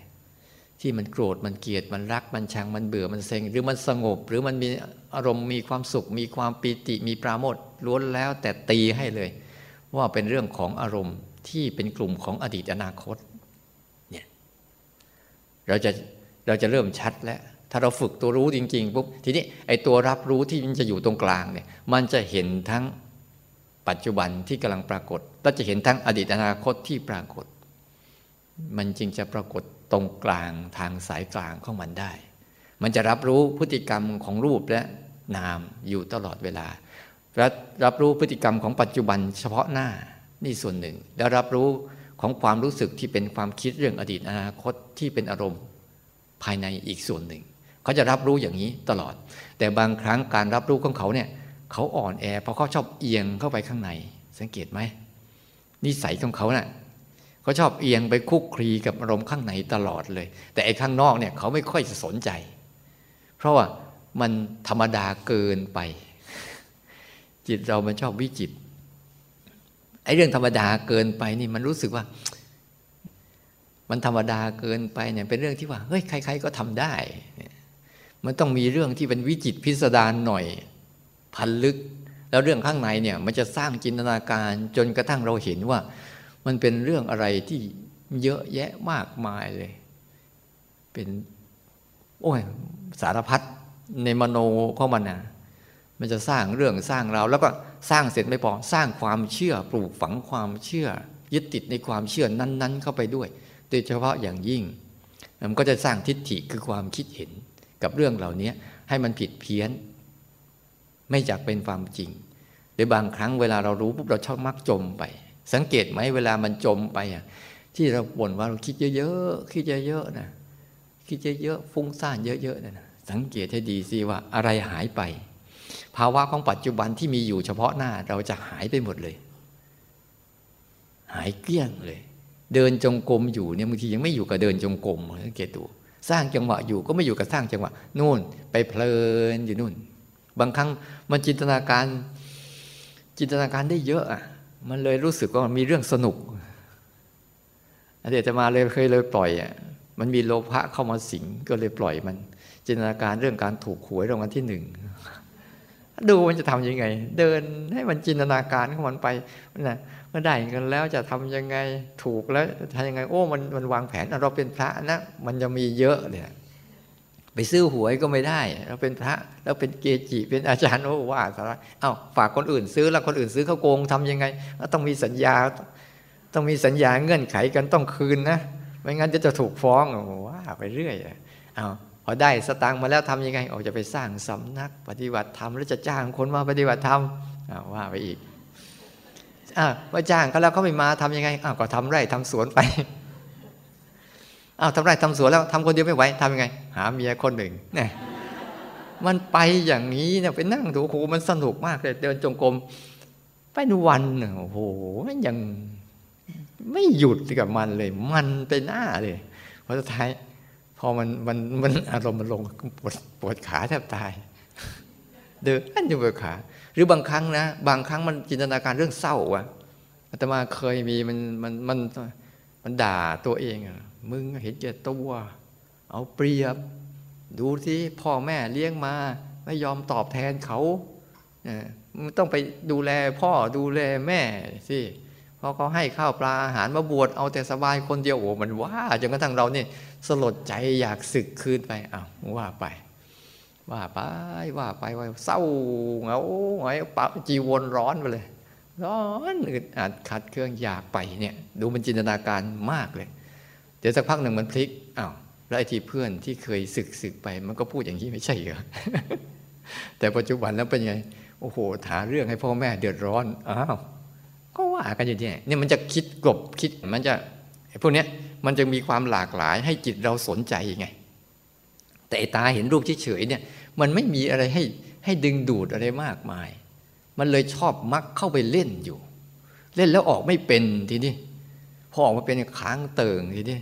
ที่มันโกรธมันเกลียดมันรักมันชังมันเบื่อมันเซ็งหรือมันสงบ หรือมันมีอารมณ์มีความสุข มีความปีติมีปราโมทล้วนแล้วแต่ตีให้เลย ว่าเป็นเรื่องของอารมณ์ที่เป็นกลุ่มของอดีตอนาคต เราจะเราจะเริ่มชัดแล้ว ถ้าเราฝึกตัวรู้จริง ๆปุ๊บทีนี้ไอ้ตัวรับรู้ที่มันจะอยู่ตรงกลางเนี่ย มันจะเห็นทั้งปัจจุบันที่กำลังปรากฏและจะเห็นทั้งอดีตอนาคตที่ปรากฏ มันจึงจะปรากฏตรงกลางทางสายกลางของมันได้ มันจะรับรู้พฤติกรรมของรูปและนามอยู่ตลอดเวลาและรับรู้พฤติกรรมของปัจจุบันเฉพาะหน้านี่ส่วนหนึ่ง แล้วรับรู้ ของความรู้สึกที่เป็นความคิดเรื่องอดีตอนาคตที่เป็นอารมณ์ภายในอีกส่วนหนึ่ง เขาจะรับรู้อย่างนี้ตลอด แต่บางครั้งการรับรู้ของเขาเนี่ยเขาอ่อนแอเพราะเขาชอบเอียงเข้าไปข้างใน สังเกตไหมนิสัยของเขาเนะ่ะเขาชอบเอียงไปคุกคลีกับอารมณ์ข้างในตลอดเลย แต่ไอ้ข้างนอกเนี่ยเขาไม่ค่อยสนใจ เพราะว่ามันธรรมดาเกินไป จิตเรามันชอบวิจิต ไอ้เรื่องธรรมดาเกินไปนี่มันรู้สึกว่า มันธรรมดาเกินไปเนี่ยเป็นเรื่องที่ว่าเฮ้ยใคร ๆ ก็ทำได้ มันต้องมีเรื่องที่เป็นวิจิตพิสดารหน่อย พันลึก แล้วเรื่องข้างในเนี่ย มันจะสร้างจินตนาการจนกระทั่งเราเห็นว่า มันเป็นเรื่องอะไรที่เยอะแยะมากมายเลย เป็น โอ้ยสารพัดในมโนของมันนะ มันจะสร้างเรื่องสร้างเราแล้วก็สร้างเสร็จไม่พอสร้างความเชื่อปลูกฝังความเชื่อ ยึดติดในความเชื่อนั้น ๆ เข้าไปด้วย โดยเฉพาะอย่างยิ่ง มันก็จะสร้างทิฏฐิคือความคิดเห็นกับเรื่องเหล่านี้ให้มันผิดเพี้ยน ไม่จากเป็นความจริงหรือบางครั้งเวลาเรารู้ปุ๊บเราชอบมักจมไป สังเกตไหมเวลามันจมไปอะที่เราบ่นว่าเราคิดเยอะๆคิดเยอะๆนะคิดเยอะๆฟุ้งซ่านเยอะๆนะสังเกตให้ดีสิว่าอะไรหายไป ภาวะของปัจจุบันที่มีอยู่เฉพาะหน้าเราจะหายไปหมดเลย หายเกลี้ยงเลย เดินจงกรมอยู่เนี่ยบางทียังไม่อยู่กับเดินจงกรมสังเกตดูสร้างจังหวะอยู่ก็ไม่อยู่กับสร้างจังหวะนู่น ไปเพลินอยู่นู่น บางครั้งมันจินตนาการ จินตนาการได้เยอะอะมันเลยรู้สึกว่ามีเรื่องสนุกเดี๋ยวจะมาเลยเคยเลยปล่อยอะมันมีโลภะเข้ามาสิงก็เลยปล่อยมัน จินตนาการเรื่องการถูกหวยรางวัลที่หนึ่ง ดูมันจะทำยังไง เดินให้มันจินตนาการของมันไปนะเมื่อได้กันแล้วจะทำยังไงถูกแล้วทำยังไง โอ้มันมันวางแผนเราเป็นพระนะมันจะมีเยอะเนี่ยไปซื้อหวยก็ไม่ได้ เราเป็นพระแล้วเป็นเกจิเป็นอาจารย์โอ้ว่าสาระเอ้าฝากคนอื่นซื้อแล้วคนอื่นซื้อเขาโกงทำยังไงต้องมีสัญญา ต้องมีสัญญาเงื่อนไขกันต้องคืนนะไม่งั้นจะจะถูกฟ้องโอ้ว่าไปเรื่อยเอา พอได้สตังค์มาแล้วทำยังไงออกจะไปสร้างสำนักปฏิบัติธรรมแล้วจะจ้างคนมาปฏิบัติธรรมว่าไปอีกอ่าว่าจ้างเขาแล้วเขาไม่มาทํำยังไงอ้าวก็ทำไร่ทำสวนไปอ้าวทำไร่ทำสวนแล้วทำคนเดียวไม่ไหวทำยังไง หาเมียคนหนึ่งเนี่ยมันไปอย่างนี้เนี่ยไปนั่งดูโอ้โหมันสนุกมากเลยเดินจงกรมไปวันหนึ่งโอ้โหมันยังไม่หยุดกับมันเลย มันไปหน้าเลยพอสุดท้าย พอมันมันมันอารมณ์มันลงปวดปวดขาแทบตาย เดินอยู่บนขา หรือบางครั้งนะ บางครั้งมันจินตนาการเรื่องเศร้าอะอาตมาเคยมีมันมันมันมันด่าตัวเองอะมึงเห็นแก่ตัว เอาเปรียบ ดูที่พ่อแม่เลี้ยงมา ไม่ยอมตอบแทนเขามึงต้องไปดูแลพ่อดูแลแม่สิพอเขาให้ข้าวปลาอาหารมาบวชเอาแต่สบายคนเดียวโอ้มันว่าจนกระทั่งเราเนี่ย สลดใจอยากสึกคืนไปอ้าวว่าไป ว่าไปว่าไปว่าเศร้าเหงาหงอยปะจีวรร้อนไปเลย ร้อนอึดอัดขัดเครื่องอยากไปเนี่ย ดูมันจินตนาการมากเลย เดี๋ยวสักพักหนึ่งมันพลิกอ้าวแล้วไอ้ที่เพื่อนที่เคยสึกสึกไปมันก็พูดอย่างนี้ไม่ใช่เหรอแต่ปัจจุบันแล้วเป็นไง โอ้โหหาเรื่องให้พ่อแม่เดือดร้อนอ้าวก็ว่ากันอยู่เนี่ยเนี่ยมันจะคิดกลบคิดมันจะพวกเนี้ย มันจะมีความหลากหลายให้จิตเราสนใจไง แต่ตาเห็นรูปเฉยๆเนี่ย มันไม่มีอะไรให้ให้ดึงดูดอะไรมากมาย มันเลยชอบมักเข้าไปเล่นอยู่ เล่นแล้วออกไม่เป็นทีนี้พอออกมาเป็นค้างเติงทีนี้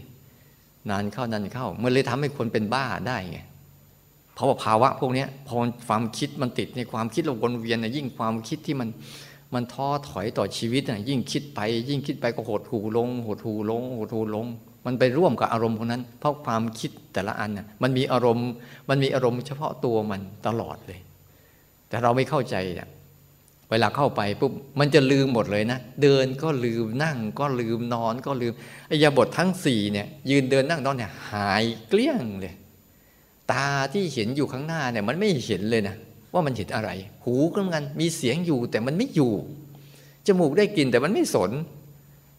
นานเข้านานเข้า มันเลยทำให้คนเป็นบ้าได้ไงเพราะว่าภาวะพวกนี้พอความคิดมันติดในความคิดเราวนเวียนนะยิ่งความคิดที่มันมันท้อถอยต่อชีวิตนะยิ่งคิดไป ยิ่งคิดไปก็หดหูลงหดหูลงหดหูลง มันไปร่วมกับอารมณ์พวกนั้น เพราะความคิดแต่ละอันน่ะมันมีอารมณ์มันมีอารมณ์เฉพาะตัวมันตลอดเลย แต่เราไม่เข้าใจเนี่ยเวลาเข้าไปปุ๊บมันจะลืมหมดเลยนะ เดินก็ลืมนั่งก็ลืมนอนก็ลืมอายาบททั้งสี่เนี่ยยืนเดินนั่งนอนเนี่ยหายเกลี้ยงเลย ตาที่เห็นอยู่ข้างหน้าเนี่ยมันไม่เห็นเลยนะว่ามันเห็นอะไร หูก็เหมือนกันมีเสียงอยู่แต่มันไม่อยู่จมูกได้กลิ่นแต่มันไม่สน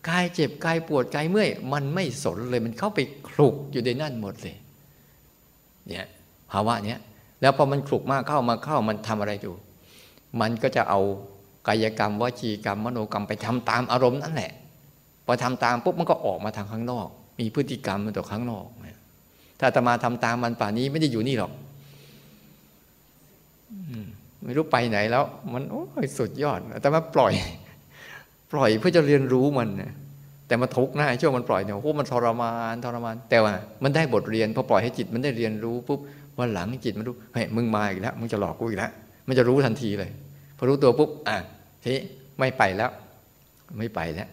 กายเจ็บกายปวดกายเมื่อยมันไม่สนเลยมันเข้าไปคลุกอยู่ในนั่นหมดเลยเนี่ยภาวะเนี้ยแล้วพอมันคลุกมากเข้ามาเข้ามันทำอะไรอยู่ มันก็จะเอากายกรรมวจีกรรมมโนกรรมไปทำตามอารมณ์นั่นแหละพอทำตามปุ๊บมันก็ออกมาทางข้างนอก มีพฤติกรรมมาตัวข้างนอกถ้าตมาทำตามมันป่านี้ไม่ได้อยู่นี่หรอกไม่รู้ไปไหนแล้ว มันโอ้ยสุดยอดแต่มาปล่อย ปล่อยเพื่อจะเรียนรู้มันแต่มันทุกข์นะช่วงมันปล่อยเนี่ยโอ้มันทรมานทรมาน แต่ว่า มันได้บทเรียนพอปล่อยให้จิตมันได้เรียนรู้ปุ๊บวันหลังจิตมันรู้เฮ้ยมึงมาอีกแล้วมึงจะหลอกกูอีกแล้วมันจะรู้ทันทีเลยพอรู้ตัวปุ๊บอะทีไม่ไปแล้ว ไม่ไปแล้ว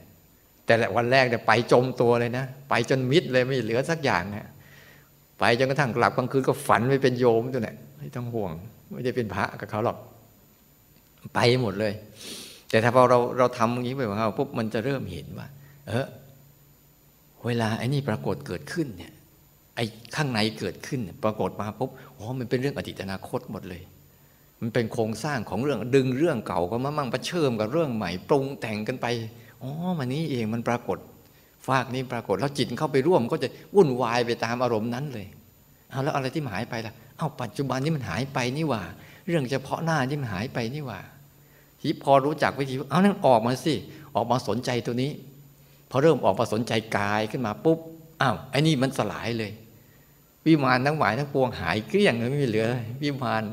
แต่วันแรกเนี่ยไปจมตัวเลยนะไปจนมิดเลยไม่เหลือสักอย่างนี่ยไปจนกระทั่งกลับกลางคืนก็ฝันไปเป็นโยมตัวเนี่ยไม่ต้องห่วง ไม่ได้เป็นพระกับเขาหรอก ไปหมดเลย แต่ถ้าพอเราเราทำอย่างนี้ไปของเราปุ๊บมันจะเริ่มเห็นว่า เออเวลาไอ้นี่ปรากฏเกิดขึ้นเนี่ย ไอ้ข้างในเกิดขึ้น ปรากฏมาปุ๊บอ๋อมันเป็นเรื่องอดีตอนาคตหมดเลย มันเป็นโครงสร้างของเรื่องดึงเรื่องเก่าก็มามั่งประเชิมกับเรื่องใหม่ ปรุงแต่งกันไปอ๋อมันนี้เองมันปรากฏฟากนี้ปรากฏแล้วจิตเข้าไปร่วมก็จะวุ่นวายไปตามอารมณ์นั้นเลยเอาแล้วอะไรที่หายไปล่ะเอาปัจจุบันนี้มันหายไปนี่ว่า เรื่องเฉพาะหน้าที่มันหายไปนี่ว่า ทีพอรู้จักวิธีเอานั่นออกมาสิออกมาสนใจตัวนี้ พอเริ่มออกมาสนใจกายขึ้นมาปุ๊บอ้าวไอ้นี่มันสลายเลย วิมานทั้งหมายทั้งปวงหายเกลี้ยงเลยไม่มีเหลือ วิมาน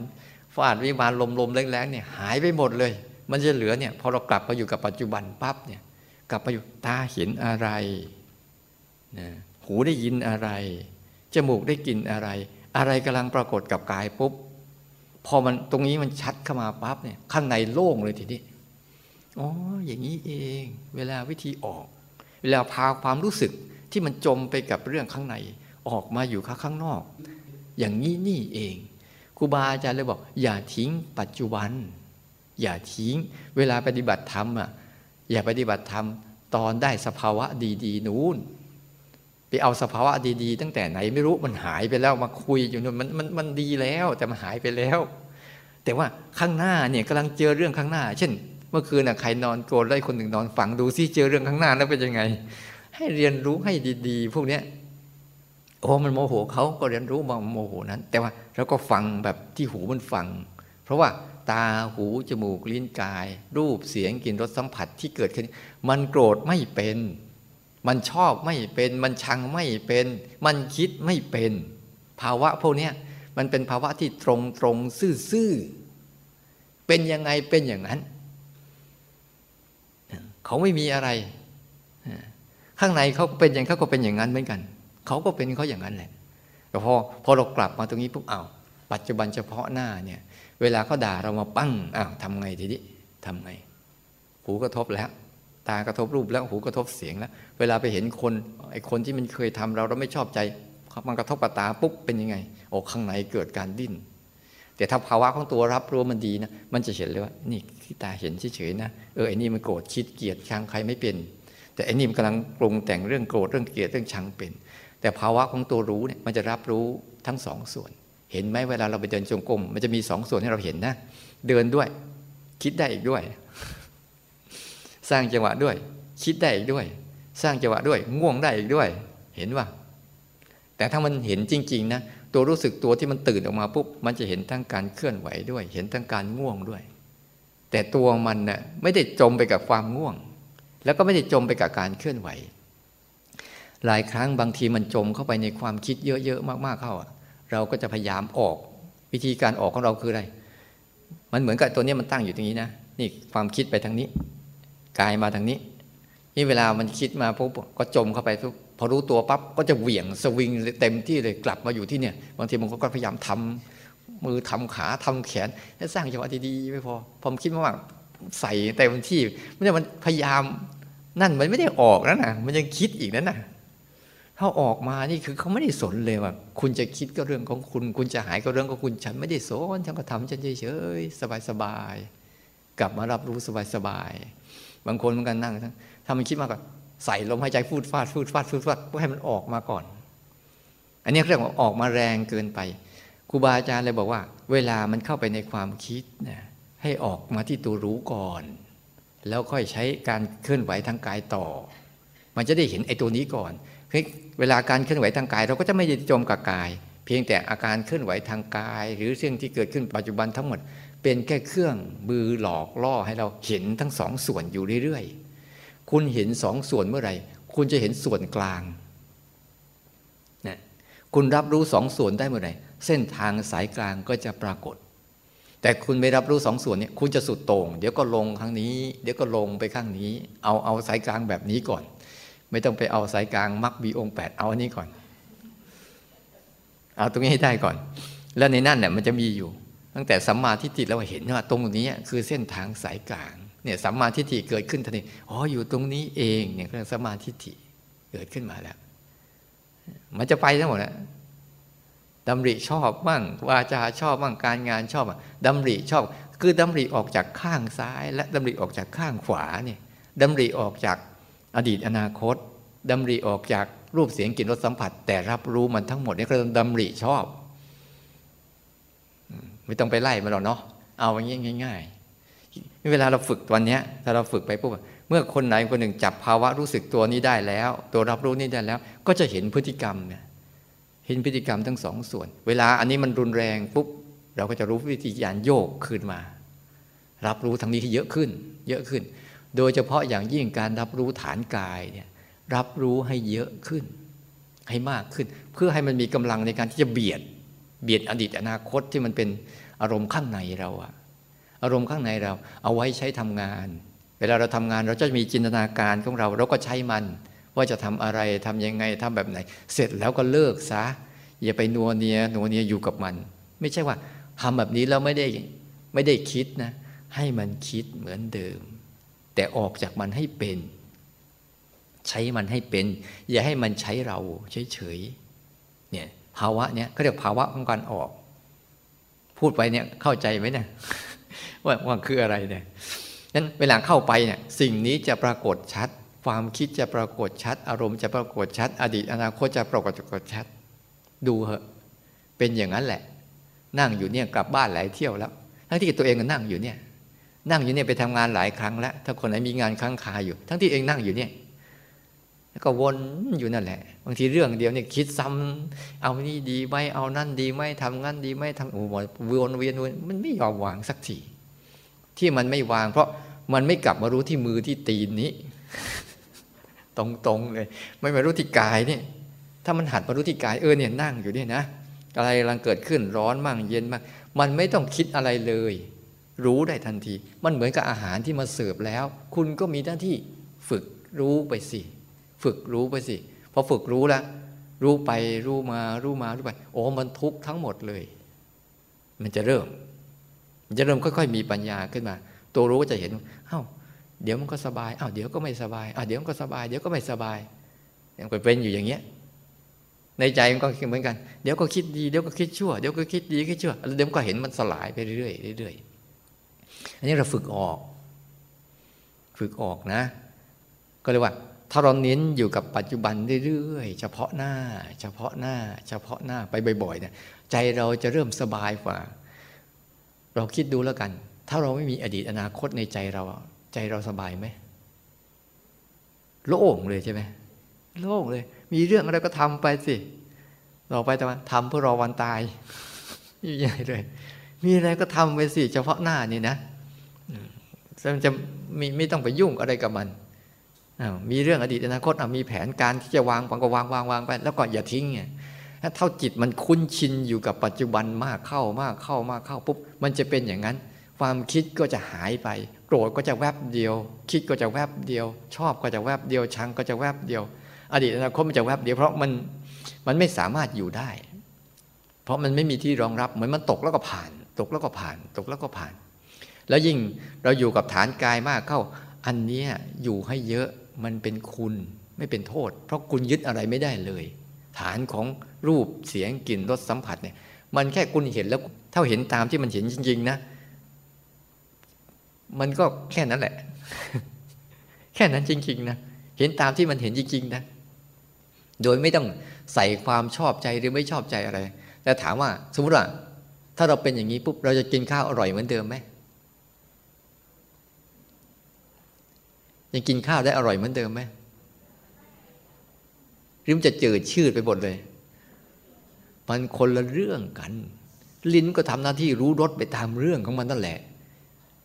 ฟาดวิมานลมๆแรงๆเนี่ยหายไปหมดเลย มันจะเหลือเนี่ยพอเรากลับมาอยู่กับปัจจุบันปั๊บเนี่ยกลับมาอยู่ตาเห็นอะไรนะหูได้ยินอะไรจมูกได้กลิ่นอะไร อะไรกำลังปรากฏกับกายปุ๊บ พอมันตรงนี้มันชัดเข้ามาปั๊บเนี่ยข้างในโล่งเลยทีนี้อ๋ออย่างนี้เอง เวลาวิธีออก เวลาพาความรู้สึกที่มันจมไปกับเรื่องข้างใน ออกมาอยู่ข้างนอก อย่างนี้นี่เองครูบาอาจารย์เลยบอก อย่าทิ้งปัจจุบัน อย่าทิ้ง เวลาปฏิบัติธรรมอะอย่าปฏิบัติธรรมตอนได้สภาวะดี ๆ นู้น ไปเอาสภาวะดีๆ ตั้งแต่ไหนไม่รู้มันหายไปแล้วมาคุยอยู่นู่นมันมันมันดีแล้วแต่มันหายไปแล้ว แต่ว่าข้างหน้าเนี่ยกำลังเจอเรื่องข้างหน้า เช่น เมื่อคืนน่ะใครนอนโกรธแล้คนหนึ่งนอนฝังดูซิเจอเรื่องข้างหน้าแล้วเป็นยังไง ให้เรียนรู้ให้ดี ๆ พวกเนี้ยโอ้มันโมโหเขาก็เรียนรู้มาโมโหนั้น แต่ว่าเราก็ฟังแบบที่หูมันฟัง เพราะว่าตาหูจมูกลิ้นกาย รูปเสียงกลิ่นรสสัมผัสที่เกิดขึ้น มันโกรธไม่เป็น มันชอบไม่เป็น มันชังไม่เป็น มันคิดไม่เป็น ภาวะพวกนี้มันเป็นภาวะที่ตรงตรงซื่อๆเป็นยังไงเป็นอย่างนั้น เขาไม่มีอะไร ข้างในเขาเป็นอย่างเขาก็เป็นอย่างนั้นเหมือนกัน เขาก็เป็นเขาอย่างนั้นแหละแต่พอพอเรากลับมาตรงนี้ปุ๊บอ้าวปัจจุบันเฉพาะหน้าเนี่ย เวลาเขาด่าเรามาปั้งอ้าวทำไงทีนี้ทำไงหูกระทบแล้ว ตากระทบรูปแล้วหูกระทบเสียงแล้ว เวลาไปเห็นคนไอ้คนที่มันเคยทำเราเราไม่ชอบใจมันกระทบกับตาปุ๊บเป็นยังไงโอ้ข้างในเกิดการดิ้น แต่ถ้าภาวะของตัวรับรู้มันดีนะมันจะเห็นเลยว่านี่ที่ตาเห็นเฉยๆนะเออไอ้นี่มันโกรธคิดเกลียดชังใครไม่เป็น แต่ไอ้นี่มันกำลังปรุงแต่งเรื่องโกรธเรื่องเกลียดเรื่องชังเป็น แต่ภาวะของตัวรู้เนี่ยมันจะรับรู้ทั้งสองส่วน เห็นไหมเวลาเราไปเดินจงกรมมันจะมีสองส่วนให้เราเห็นนะเดินด้วย คิดได้อีกด้วย สร้างจังหวะด้วย คิดได้อีกด้วย สร้างจังหวะด้วย ง่วงได้อีกด้วย เห็นว่า แต่ถ้ามันเห็นจริง ๆ นะ ตัวรู้สึกตัวที่มันตื่นออกมาปุ๊บ มันจะเห็นทั้งการเคลื่อนไหวด้วย เห็นทั้งการง่วงด้วย แต่ตัวมันนะ่ะไม่ได้จมไปกับความง่วง แล้วก็ไม่ได้จมไปกับการเคลื่อนไหว หลายครั้งบางทีมันจมเข้าไปในความคิดเยอะๆมากๆเข้าเราก็จะพยายามออก วิธีการออกของเราคืออะไร มันเหมือนกับตัวนี้มันตั้งอยู่ตรงนี้นะ นี่ความคิดไปทางนี้ กายมาทางนี้นี่เวลามันคิดมาปุ๊บก็จมเข้าไปปุ๊บพอรู้ตัวปั๊บก็จะเหวี่ยงสวิงเต็มที่เลยกลับมาอยู่ที่เนี่ย บางทีมันก็พยายามทำมือทำขาทำแขนให้สร้างจังหวะดีๆไม่พอพอมคิดว่าใส่เต็มที่ไมันจะมันพยายามนั่นมันไม่ได้ออกแล้วนะมันยังคิดอีกนั่นนะเขาออกมานี่คือเขาไม่ได้สนเลยว่า คุณจะคิดก็เรื่องของคุณ คุณจะหายก็เรื่องของคุณ ฉันไม่ได้สนฉันก็ทำฉันเฉยๆสบายๆกลับมารับรู้สบายๆ บางคนเหมือนกันนั่งถ้ามันคิดมากก็ใส่ลมหายใจฟูดฟาดฟูดฟาดฟูดฟาดเพื่อให้มันออกมาก่อน อันนี้เรียกว่าออกมาแรงเกินไปครูบาอาจารย์เลยบอกว่า เวลามันเข้าไปในความคิดนะให้ออกมาที่ตัวรู้ก่อน แล้วค่อยใช้การเคลื่อนไหวทางกายต่อ มันจะได้เห็นไอ้ตัวนี้ก่อนเวลาการเคลื่อนไหวทางกาย เราก็จะไม่ได้จมกับกาย เพียงแต่อาการเคลื่อนไหวทางกาย หรือเรื่องที่เกิดขึ้นปัจจุบันทั้งหมด เป็นแค่เครื่องมือหลอกล่อให้เราเห็นทั้งสองส่วนอยู่เรื่อยๆ คุณเห็นสองส่วนเมื่อไหร่ คุณจะเห็นส่วนกลางนะคุณรับรู้สองส่วนได้เมื่อไหร่ เส้นทางสายกลางก็จะปรากฏ แต่คุณไม่รับรู้สองส่วนนี้คุณจะสุดโต่ง เดี๋ยวก็ลงข้างนี้ เดี๋ยวก็ลงไปข้างนี้ เอาเอาสายกลางแบบนี้ก่อน ไม่ต้องไปเอาสายกลางมรรคบีองแปดเอาอันนี้ก่อน เอาตรงนี้ให้ได้ก่อน แล้วในนั่นเนี่ยมันจะมีอยู่ ตั้งแต่สัมมาทิฏฐิเราเห็นว่าตรงนี้คือเส้นทางสายกลางเนี่ยสัมมาทิฏฐิเกิดขึ้นทันทีอ๋ออยู่ตรงนี้เองเนี่ยเรื่องสัมมาทิฏฐิเกิดขึ้นมาแล้ว มันจะไปทั้งหมดแล้วดำริชอบบ้างวาจาชอบบ้างการงานชอบดำริชอบ คือดำริออกจากข้างซ้าย และดำริออกจากข้างขวาเนี่ยดำริออกจากอดีตอนาคตดำริออกจากรูปเสียงกลิ่นรสสัมผัส แต่รับรู้มันทั้งหมดนี่ก็ดำริชอบ ไม่ต้องไปไล่มาหรอกเนาะเอาอย่างนี้ง่ายๆเวลาเราฝึกวันนี้ถ้าเราฝึกไปปุ๊บเมื่อคนไหนคนหนึ่งจับภาวะรู้สึกตัวนี้ได้แล้ว ตัวรับรู้นี้ได้แล้ว ก็จะเห็นพฤติกรรมเนี่ยเห็นพฤติกรรมทั้งสองส่วน เวลาอันนี้มันรุนแรงปุ๊บเราก็จะรู้วิธีการโยกขึ้นมา รับรู้ทางนี้ที่เยอะขึ้น เยอะขึ้น โดยเฉพาะอย่างยิ่งการรับรู้ฐานกายเนี่ยรับรู้ให้เยอะขึ้น ให้มากขึ้น เพื่อให้มันมีกำลังในการที่จะเบียด เบียดอดีตอนาคตที่มันเป็นอารมณ์ข้างในเราอะอารมณ์ข้างในเราเอาไว้ใช้ทำงาน เวลาเราทำงานเราจะมีจินตนาการของเรา เราก็ใช้มัน ว่าจะทำอะไรทำยังไงทำแบบไหน เสร็จแล้วก็เลิกซะอย่าไปนัวเนียนัวเนียอยู่กับมัน ไม่ใช่ว่าทำแบบนี้แล้วไม่ได้ไม่ได้คิดนะ ให้มันคิดเหมือนเดิม แต่ออกจากมันให้เป็น ใช้มันให้เป็น อย่าให้มันใช้เราเฉยๆเนี่ย ภาวะเนี้ยเขาเรียกภาวะของการออก พูดไปเนี่ยเข้าใจไหมเนี่ยว่าว่าคืออะไรเนี่ยนั้นเวลาเข้าไปเนี่ยสิ่งนี้จะปรากฏชัด ความคิดจะปรากฏชัด อารมณ์จะปรากฏชัด อดีตอนาคตจะปรากฏชัด ดูเหอะเป็นอย่างนั้นแหละ นั่งอยู่เนี่ยกลับบ้านหลายเที่ยวแล้วทั้งที่ตัวเองก็นั่งอยู่เนี่ย นั่งอยู่เนี่ยไปทำงานหลายครั้งแล้ว ถ้าคนไหนมีงานค้างคาอยู่ ทั้งที่เองนั่งอยู่เนี่ย แล้วก็วนอยู่นั่นแหละ บางทีเรื่องเดียวเนี่ยคิดซ้ำเอานี่ดีไหมเอานั่นดีไหมทำงั้นดีไหมทำโอ้โหวนเวียนวนมันไม่ยอมวางสักทีที่มันไม่วาง เพราะมันไม่กลับมารู้ที่มือที่ตีนนี้ ตรงๆเลย ไม่มารู้ที่กายเนี่ยถ้ามันหัดมารู้ที่กายเออเนี่ยนั่งอยู่เนี่ยนะอะไรกำลังเกิดขึ้นร้อนมั่งเย็นมั่งมันไม่ต้องคิดอะไรเลย รู้ได้ทันที มันเหมือนกับอาหารที่มาเสิร์ฟแล้ว คุณก็มีหน้าที่ฝึกรู้ไปสิ ฝึกรู้ไปสิพอฝึกรู้แล้วรู้ไปรู้มารู้มารู้ไป โอ้มันทุกข์ทั้งหมดเลย มันจะเริ่ม มันจะเริ่มค่อยๆ มีปัญญาขึ้นมา ตัวรู้ก็จะเห็นเอ้าเดี๋ยวมันก็สบายอ้าวเดี๋ยวก็ไม่สบายอ้าวเดี๋ยวมันก็สบาย เดี๋ยวก็ไม่สบายยังไปเป็นอยู่อย่างเงี้ย ในใจมันก็เหมือนกัน เดี๋ยวก็คิดดีเดี๋ยวก็คิดชั่วเดี๋ยวก็คิดดีคิดชั่วแล้วเดี๋ยวก็เห็นมันสลายไปเรื่อยๆเรื่อยๆอันนี้เราฝึกออก ฝึกออกนะ ก็เรียกว่า ถ้าเราเน้นอยู่กับปัจจุบันเรื่อยๆ เฉพาะหน้า เฉพาะหน้า เฉพาะหน้าไปบ่อยๆเนี่ยใจเราจะเริ่มสบายกว่า เราคิดดูแล้วกัน ถ้าเราไม่มีอดีตอนาคตในใจเราใจเราสบายไหมโล่งเลยใช่ไหมโล่งเลย มีเรื่องอะไรก็ทำไปสิเราไปแต่ว่าทำเพื่อรอวันตายยิ่งใหญ่เลย มีอะไรก็ทำไปสิ เฉพาะหน้านี่นะมันจะมีไม่ต้องไปยุ่งอะไรกับมัน มีเรื่องอดีตอนาคตมีแผนการที่จะวางวางก็วางวางวางไป แล้วก็อย่าทิ้งไงถ้าเท่าจิตมันคุ้นชินอยู่กับปัจจุบันมากเข้ามากเข้ามากเข้าปุ๊บมันจะเป็นอย่างนั้น ความคิดก็จะหายไป โกรธก็จะแวบเดียว คิดก็จะแวบเดียว ชอบก็จะแวบเดียว ชังก็จะแวบเดียว อดีตอนาคตมันจะแวบเดียวเพราะมันมันไม่สามารถอยู่ได้ เพราะมันไม่มีที่รองรับเหมือนมันตกแล้วก็ผ่าน ตกแล้วก็ผ่าน ตกแล้วก็ผ่าน แล้วยิ่งเราอยู่กับฐานกายมากเข้า อันนี้อยู่ให้เยอะมันเป็นคุณไม่เป็นโทษ เพราะคุณยึดอะไรไม่ได้เลย ฐานของรูปเสียงกลิ่นรสสัมผัสเนี่ย มันแค่คุณเห็นแล้วถ้าเห็นตามที่มันเห็นจริง ๆ นะ มันก็แค่นั้นแหละ แค่นั้นจริง ๆ นะ เห็นตามที่มันเห็นจริง ๆ นะ โดยไม่ต้องใส่ความชอบใจหรือไม่ชอบใจอะไร แต่ถามว่า สมมติว่า ถ้าเราเป็นอย่างนี้ปุ๊บเราจะกินข้าวอร่อยเหมือนเดิมไหม ยังกินข้าวได้อร่อยเหมือนเดิมไหมหรือมันจะเจิดชืดไปหมดเลย มันคนละเรื่องกัน ลิ้นก็ทำหน้าที่รู้รสไปตามเรื่องของมันนั่นแหละ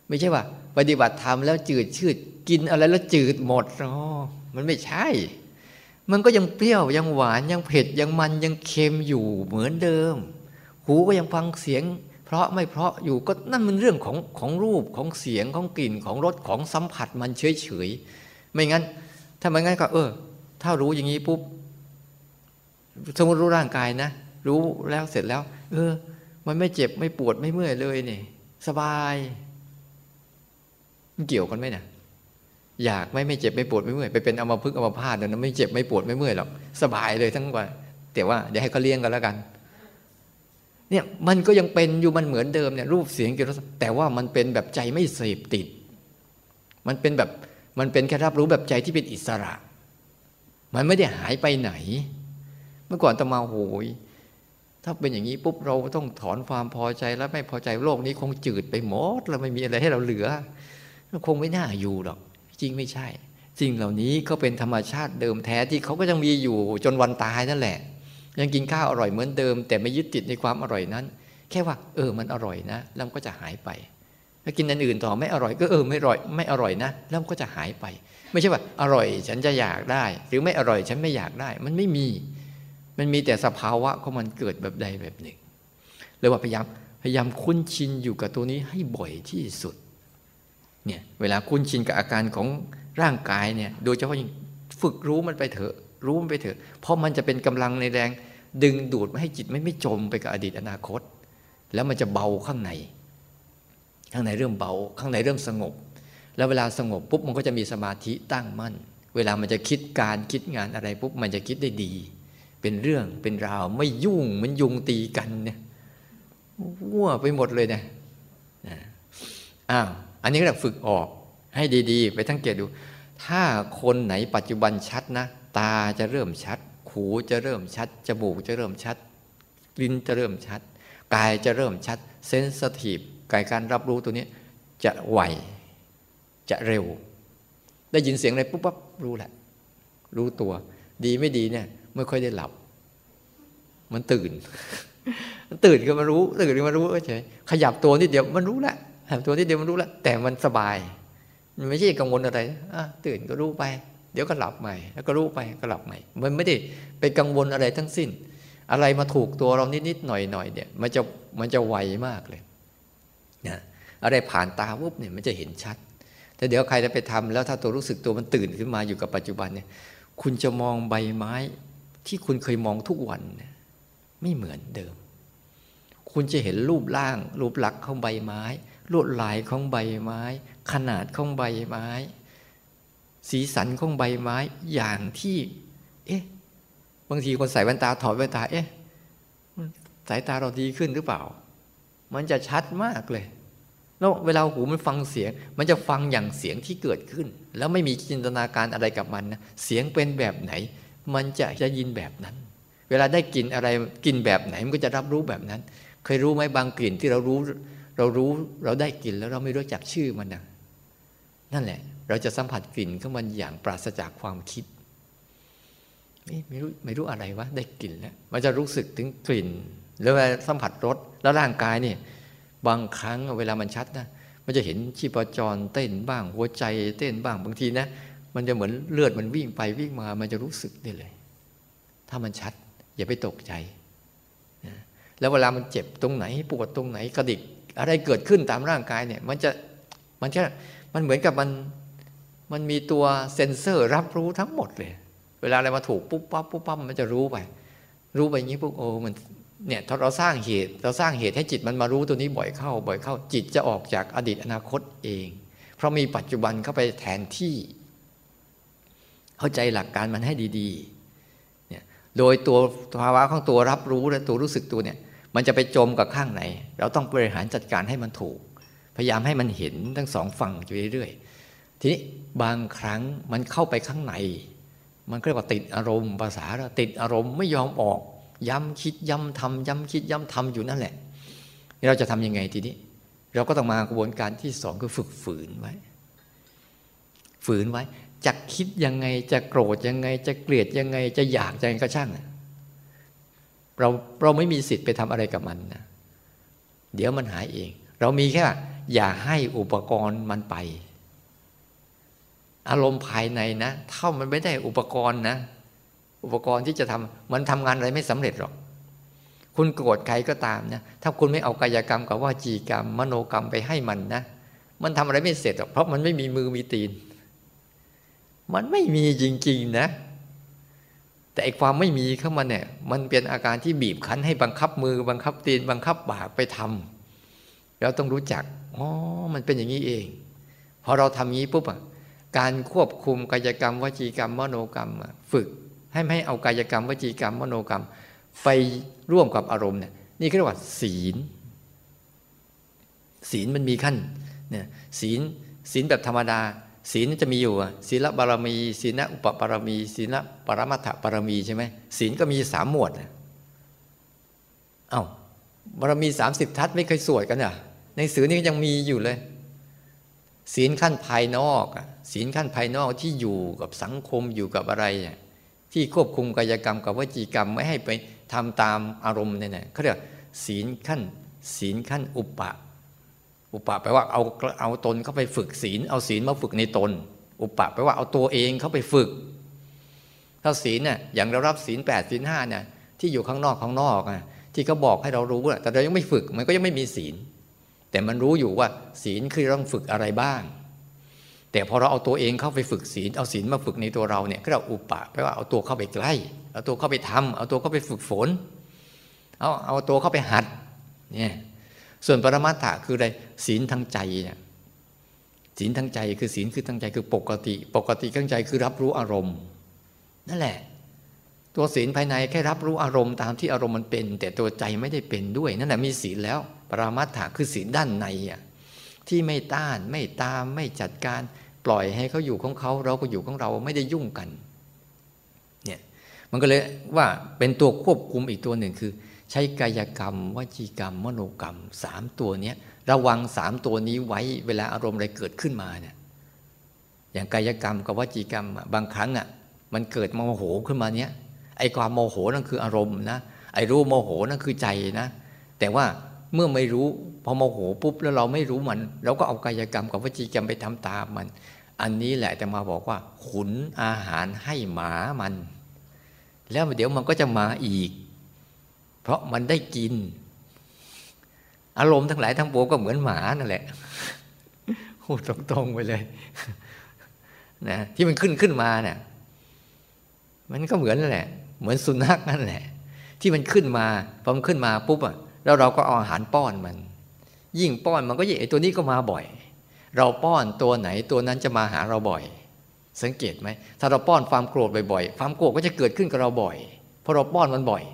ไม่ใช่ว่า ปฏิบัติธรรมแล้วจืดชืด กินอะไรแล้วจืดหมดอ๋อมันไม่ใช่ มันก็ยังเปรี้ยวยังหวานยังเผ็ดยังมันยังเค็มอยู่เหมือนเดิม หูก็ยังฟังเสียง เพราะไม่เพราะอยู่ก็นั่นมันเรื่องของของรูปของเสียงของกลิ่นของรสของสัมผัสมันเฉยเฉยไม่งั้น ถ้าไม่งั้นก็ เออ ถ้ารู้อย่างนี้ปุ๊บสมมติรู้ร่างกายนะ รู้แล้วเสร็จแล้ว เออ มันไม่เจ็บไม่ปวดไม่เมื่อยเลยเนี่ยสบายมันเกี่ยวกันไหมเนะอยากไม่ไม่เจ็บไม่ปวดไม่เมื่อยไปเป็นอมาพึกอมาพาดนะไม่เจ็บไม่ปวดไม่เมื่อยหรอกสบายเลยทั้งวันแต่ว่าเดี๋ยวให้เขาเลี้ยงกันแล้วกัน เนี่ยมันก็ยังเป็นอยู่มันเหมือนเดิมเนี่ยรูปเสียงกลิ่นรสแต่ว่ามันเป็นแบบใจไม่เสพติด มันเป็นแบบมันเป็นแค่รับรู้แบบใจที่เป็นอิสระ มันไม่ได้หายไปไหน เมื่อก่อนตมาโหย ถ้าเป็นอย่างนี้ปุ๊บเราต้องถอนความพอใจแล้วไม่พอใจโลกนี้คงจืดไปหมดเราไม่มีอะไรให้เราเหลือคงไม่น่าอยู่หรอก จริงไม่ใช่สิ่งเหล่านี้ก็เป็นธรรมชาติเดิมแท้ที่เขาก็ยังมีอยู่จนวันตายนั่นแหละ ยังกินข้าวอร่อยเหมือนเดิม แต่ไม่ยึดติดในความอร่อยนั้น แค่ว่า เออมันอร่อยนะแล้วก็จะหายไปถ้ากินอันอื่นต่อไม่อร่อยก็เออไม่อร่อยไม่อร่อยนะแล้วก็จะหายไป ไม่ใช่ว่า อร่อยฉันจะอยากได้ หรือไม่อร่อยฉันไม่อยากได้ มันไม่มี มันมีแต่สภาวะของมันเกิดแบบใดแบบหนึ่งเลยว่าพยายามพยายามคุ้นชินอยู่กับตัวนี้ให้บ่อยที่สุดเนี่ยเวลาคุ้นชินกับอาการของร่างกายเนี่ยโดยเฉพาะยิ่งฝึกรู้มันไปเถอะรู้มันไปเถอะ เพราะมันจะเป็นกำลังในแรง ดึงดูดไม่ให้จิตไม่ไม่จมไปกับอดีตอนาคต แล้วมันจะเบาข้างใน ข้างในเริ่มเบา ข้างในเริ่มสงบ แล้วเวลาสงบปุ๊บมันก็จะมีสมาธิตั้งมั่น เวลามันจะคิดการคิดงานอะไรปุ๊บมันจะคิดได้ดี เป็นเรื่องเป็นราวไม่ยุ่งมันยุงตีกันเนี่ยวัวไปหมดเลยนะอ้าวอันนี้เราฝึกออกให้ดี ๆ ไปทั้งเกตดู ถ้าคนไหนปัจจุบันชัดนะ ตาจะเริ่มชัด หูจะเริ่มชัด จมูกจะเริ่มชัด ลิ้นจะเริ่มชัด กายจะเริ่มชัด เซนสทีฟกายการรับรู้ตัวนี้จะไว จะเร็ว ได้ยินเสียงอะไรปุ๊บปั๊บรู้แหละ รู้ตัว ดีไม่ดีเนี่ยไม่ค่อยได้หลับ มันตื่น มันตื่นก็มารู้ ตื่นก็มารู้เฉยขยับตัวนิดเดียวมันรู้แล้วขยับตัวนิดเดียวมันรู้แล้วแต่มันสบาย มันไม่ใช่กังวลอะไรอะตื่นก็รู้ไป เดี๋ยวก็หลับใหม่ แล้วก็รู้ไปก็หลับใหม่ มันไม่ได้ไปกังวลอะไรทั้งสิ้น อะไรมาถูกตัวเรานิดๆหน่อยๆเนี่ยมันจะมันจะไวมากเลยนะอะไรผ่านตาวุบเนี่ยมันจะเห็นชัด แต่เดี๋ยวใครจะไปทำแล้วถ้าตัวรู้สึกตัวมันตื่นขึ้นมาอยู่กับปัจจุบันเนี่ยคุณจะมองใบไม้ที่คุณเคยมองทุกวันไม่เหมือนเดิม คุณจะเห็นรูปร่าง รูปลักษณ์ของใบไม้ลวดลายของใบไม้ ขนาดของใบไม้ สีสันของใบไม้อย่างที่ เอ๊ะ บางทีคนใส่แว่นตาถอดแว่นตา เอ๊ะ สายตาเราดีขึ้นหรือเปล่า มันจะชัดมากเลย แล้วเวลาหูมันฟังเสียง มันจะฟังอย่างเสียงที่เกิดขึ้น แล้วไม่มีจินตนาการอะไรกับมันนะ เสียงเป็นแบบไหน มันจะจะยินแบบนั้น เวลาได้กลิ่นอะไรกลิ่นแบบไหน มันก็จะรับรู้แบบนั้น เคยรู้ไหมบางกลิ่นที่เรารู้ เรารู้ เราได้กลิ่นแล้วเราไม่รู้จักชื่อมันนะนั่นแหละ เราจะสัมผัสกลิ่นของมันอย่างปราศจากความคิดไม่รู้ไม่รู้อะไรวะได้กลิ่นแล้วมันจะรู้สึกถึงกลิ่น แล้วเวลาสัมผัสรสแล้วร่างกายเนี่ยบางครั้งเวลามันชัดนะมันจะเห็นชีพจรเต้นบ้าง หัวใจเต้นบ้างบางทีนะมันจะเหมือนเลือดมันวิ่งไปวิ่งมา มันจะรู้สึกได้เลย ถ้ามันชัด อย่าไปตกใจนะแล้วเวลามันเจ็บตรงไหนปวดตรงไหนกระดิก อะไรเกิดขึ้นตามร่างกายเนี่ย มันจะมันจะมันเหมือนกับมัน มันมีตัวเซ็นเซอร์รับรู้ทั้งหมดเลย เวลาอะไรมาถูกปุ๊บปั๊บปุ๊บปั๊บมันจะรู้ไป รู้ไปอย่างนี้ปุ๊บโอ้มันเนี่ยถ้าเราสร้างเหตุเราสร้างเหตุให้จิตมันมารู้ตัวนี้บ่อยเข้า บ่อยเข้า จิตจะออกจากอดีตอนาคตเอง เพราะมีปัจจุบันเข้าไปแทนที่ เข้าใจหลักการมันให้ดีๆเนี่ยโดยตัวภาวะของตัวรับรู้และตัวรู้สึกตัวเนี่ย มันจะไปจมกับข้างไหน เราต้องบริหารจัดการให้มันถูก พยายามให้มันเห็นทั้งสองฝั่งอยู่เรื่อยๆ ทีนี้บางครั้งมันเข้าไปข้างใน มันเรียกว่าติดอารมณ์ภาษาเราติดอารมณ์ไม่ยอมออก ย้ำคิดย้ำทำย้ำคิดย้ำทำอยู่นั่นแหละเราจะทำยังไงทีนี้ เราก็ต้องมากระบวนการที่สองคือฝึกฝืนไว้ ฝืนไว้จะคิดยังไงจะโกรธยังไง จะเกลียดยังไง จะอยากยังไงก็ช่างเราเราไม่มีสิทธิ์ไปทำอะไรกับมันนะเดี๋ยวมันหายเอง เรามีแค่อย่าให้อุปกรณ์มันไป อารมณ์ภายในนะถ้ามันไม่ได้อุปกรณ์นะ อุปกรณ์ที่จะทำมันทำงานอะไรไม่สำเร็จหรอก คุณโกรธใครก็ตามนะถ้าคุณไม่เอากายกรรมกับว่าจีกรรม มโนกรรมไปให้มันนะมันทำอะไรไม่เสร็จหรอกเพราะมันไม่มีมือมีตีน มันไม่มีจริง ๆนะ แต่ไอความไม่มีเข้ามาเนี่ย มันเป็นอาการที่บีบคั้นให้บังคับมือ บังคับตีน บังคับปากไปทำเราต้องรู้จักอ๋อมันเป็นอย่างนี้เองพอเราทำงี้ปุ๊บอะ การควบคุมกายกรรม วจีกรรม มโนกรรม ฝึกให้ไม่ให้เอากายกรรม วจีกรรม มโนกรรม ไปร่วมกับอารมณ์เนี่ยนี่เรียกว่าศีล ศีลมันมีขั้นเนี่ยศีลศีลแบบธรรมดา ศีลจะมีอยู่ศีลบารมี ศีลอุปบารมี ศีลปรมัตถบารมีใช่ไหมศีลก็มีสามหมวดเอา้าบารมีสามสิบทัศไม่เคยสวดกันอะในสือนี่ยังมีอยู่เลย ศีลขั้นภายนอกศีลขั้นภายนอกที่อยู่กับสังคมอยู่กับอะไร ที่ควบคุมกายกรรมกับวจีกรรมไม่ให้ไปทำตามอารมณ์เนี่ยเขาเรียกศีลขั้นศีลขั้นอุปะ อุปะแปลว่าเอาเอาตนเข้าไปฝึกศีล เอาศีลมาฝึกในตน อุปะแปลว่าเอาตัวเองเข้าไปฝึกถ้าศีลเนี่ยอย่างเรารับศีลแปดศีลห้าเนี่ยที่อยู่ข้างนอกข้างนอกอะที่เขาบอกให้เรารู้แต่เรายังไม่ฝึกมันก็ยังไม่มีศีล แต่มันรู้อยู่ว่าศีลคือต้องฝึกอะไรบ้าง แต่พอเราเอาตัวเองเข้าไปฝึกศีล เอาศีลมาฝึกในตัวเราเนี่ยก็เราอุปะแปลว่าเอาตัวเข้าไปใกล้ เอาตัวเข้าไปทำเอาตัวเข้าไปฝึกฝน เอาเอาตัวเข้าไปหัดเนี่ยส่วนปรมัตถะคืออะไรศีลทางใจเนี่ยศีลทางใจคือศีลคือทางใจคือปกติ ปกติทางใจคือรับรู้อารมณ์ นั่นแหละ ตัวศีลภายในแค่รับรู้อารมณ์ตามที่อารมณ์มันเป็น แต่ตัวใจไม่ได้เป็นด้วย นั่นแหละมีศีลแล้ว ปรามัตถะคือศีลด้านในอะที่ไม่ต้านไม่ตามไม่จัดการปล่อยให้เขาอยู่ของเขาเราก็อยู่ของเราไม่ได้ยุ่งกันเนี่ยมันก็เลยว่าเป็นตัวควบคุมอีกตัวหนึ่งคือ ใช้กายกรรมวจีกรรม มโนกรรมสามตัวนี้ระวังสามตัวนี้ไว้เวลาอารมณ์อะไรเกิดขึ้นมาเนี่ยอย่างกายกรรมกับวจีกรรมบางครั้งอะมันเกิดโมโหขึ้นมาเนี้ย ไอ้ความโมโหนั่นคืออารมณ์นะไอ้รู้โมโหนั่นคือใจนะ แต่ว่าเมื่อไม่รู้พอโมโหปุ๊บแล้วเราไม่รู้มันเราก็เอากายกรรมกับวจีกรรมไปทำตามมัน อันนี้แหละแต่มาบอกว่าขุนอาหารให้หมามัน แล้วเดี๋ยวมันก็จะมาอีก เพราะมันได้กิน อารมณ์ทั้งหลายทั้งปวงก็เหมือนหมานั่นแหละพูดตรงๆไปเลยนะที่มันขึ้นขึ้นมาเนี่ยมันก็เหมือนนั่นแหละ เหมือนสุนัขนั่นแหละ ที่มันขึ้นมาพอมันขึ้นมาปุ๊บอะแล้วเราก็เอาอาหารป้อนมัน ยิ่งป้อนมันก็ยิ่งไอ้ตัวนี้ก็มาบ่อย เราป้อนตัวไหนตัวนั้นจะมาหาเราบ่อย สังเกตไหมถ้าเราป้อนความโกรธบ่อยๆความโกรธก็จะเกิดขึ้นกับเราบ่อย เพราะเราป้อนมันบ่อย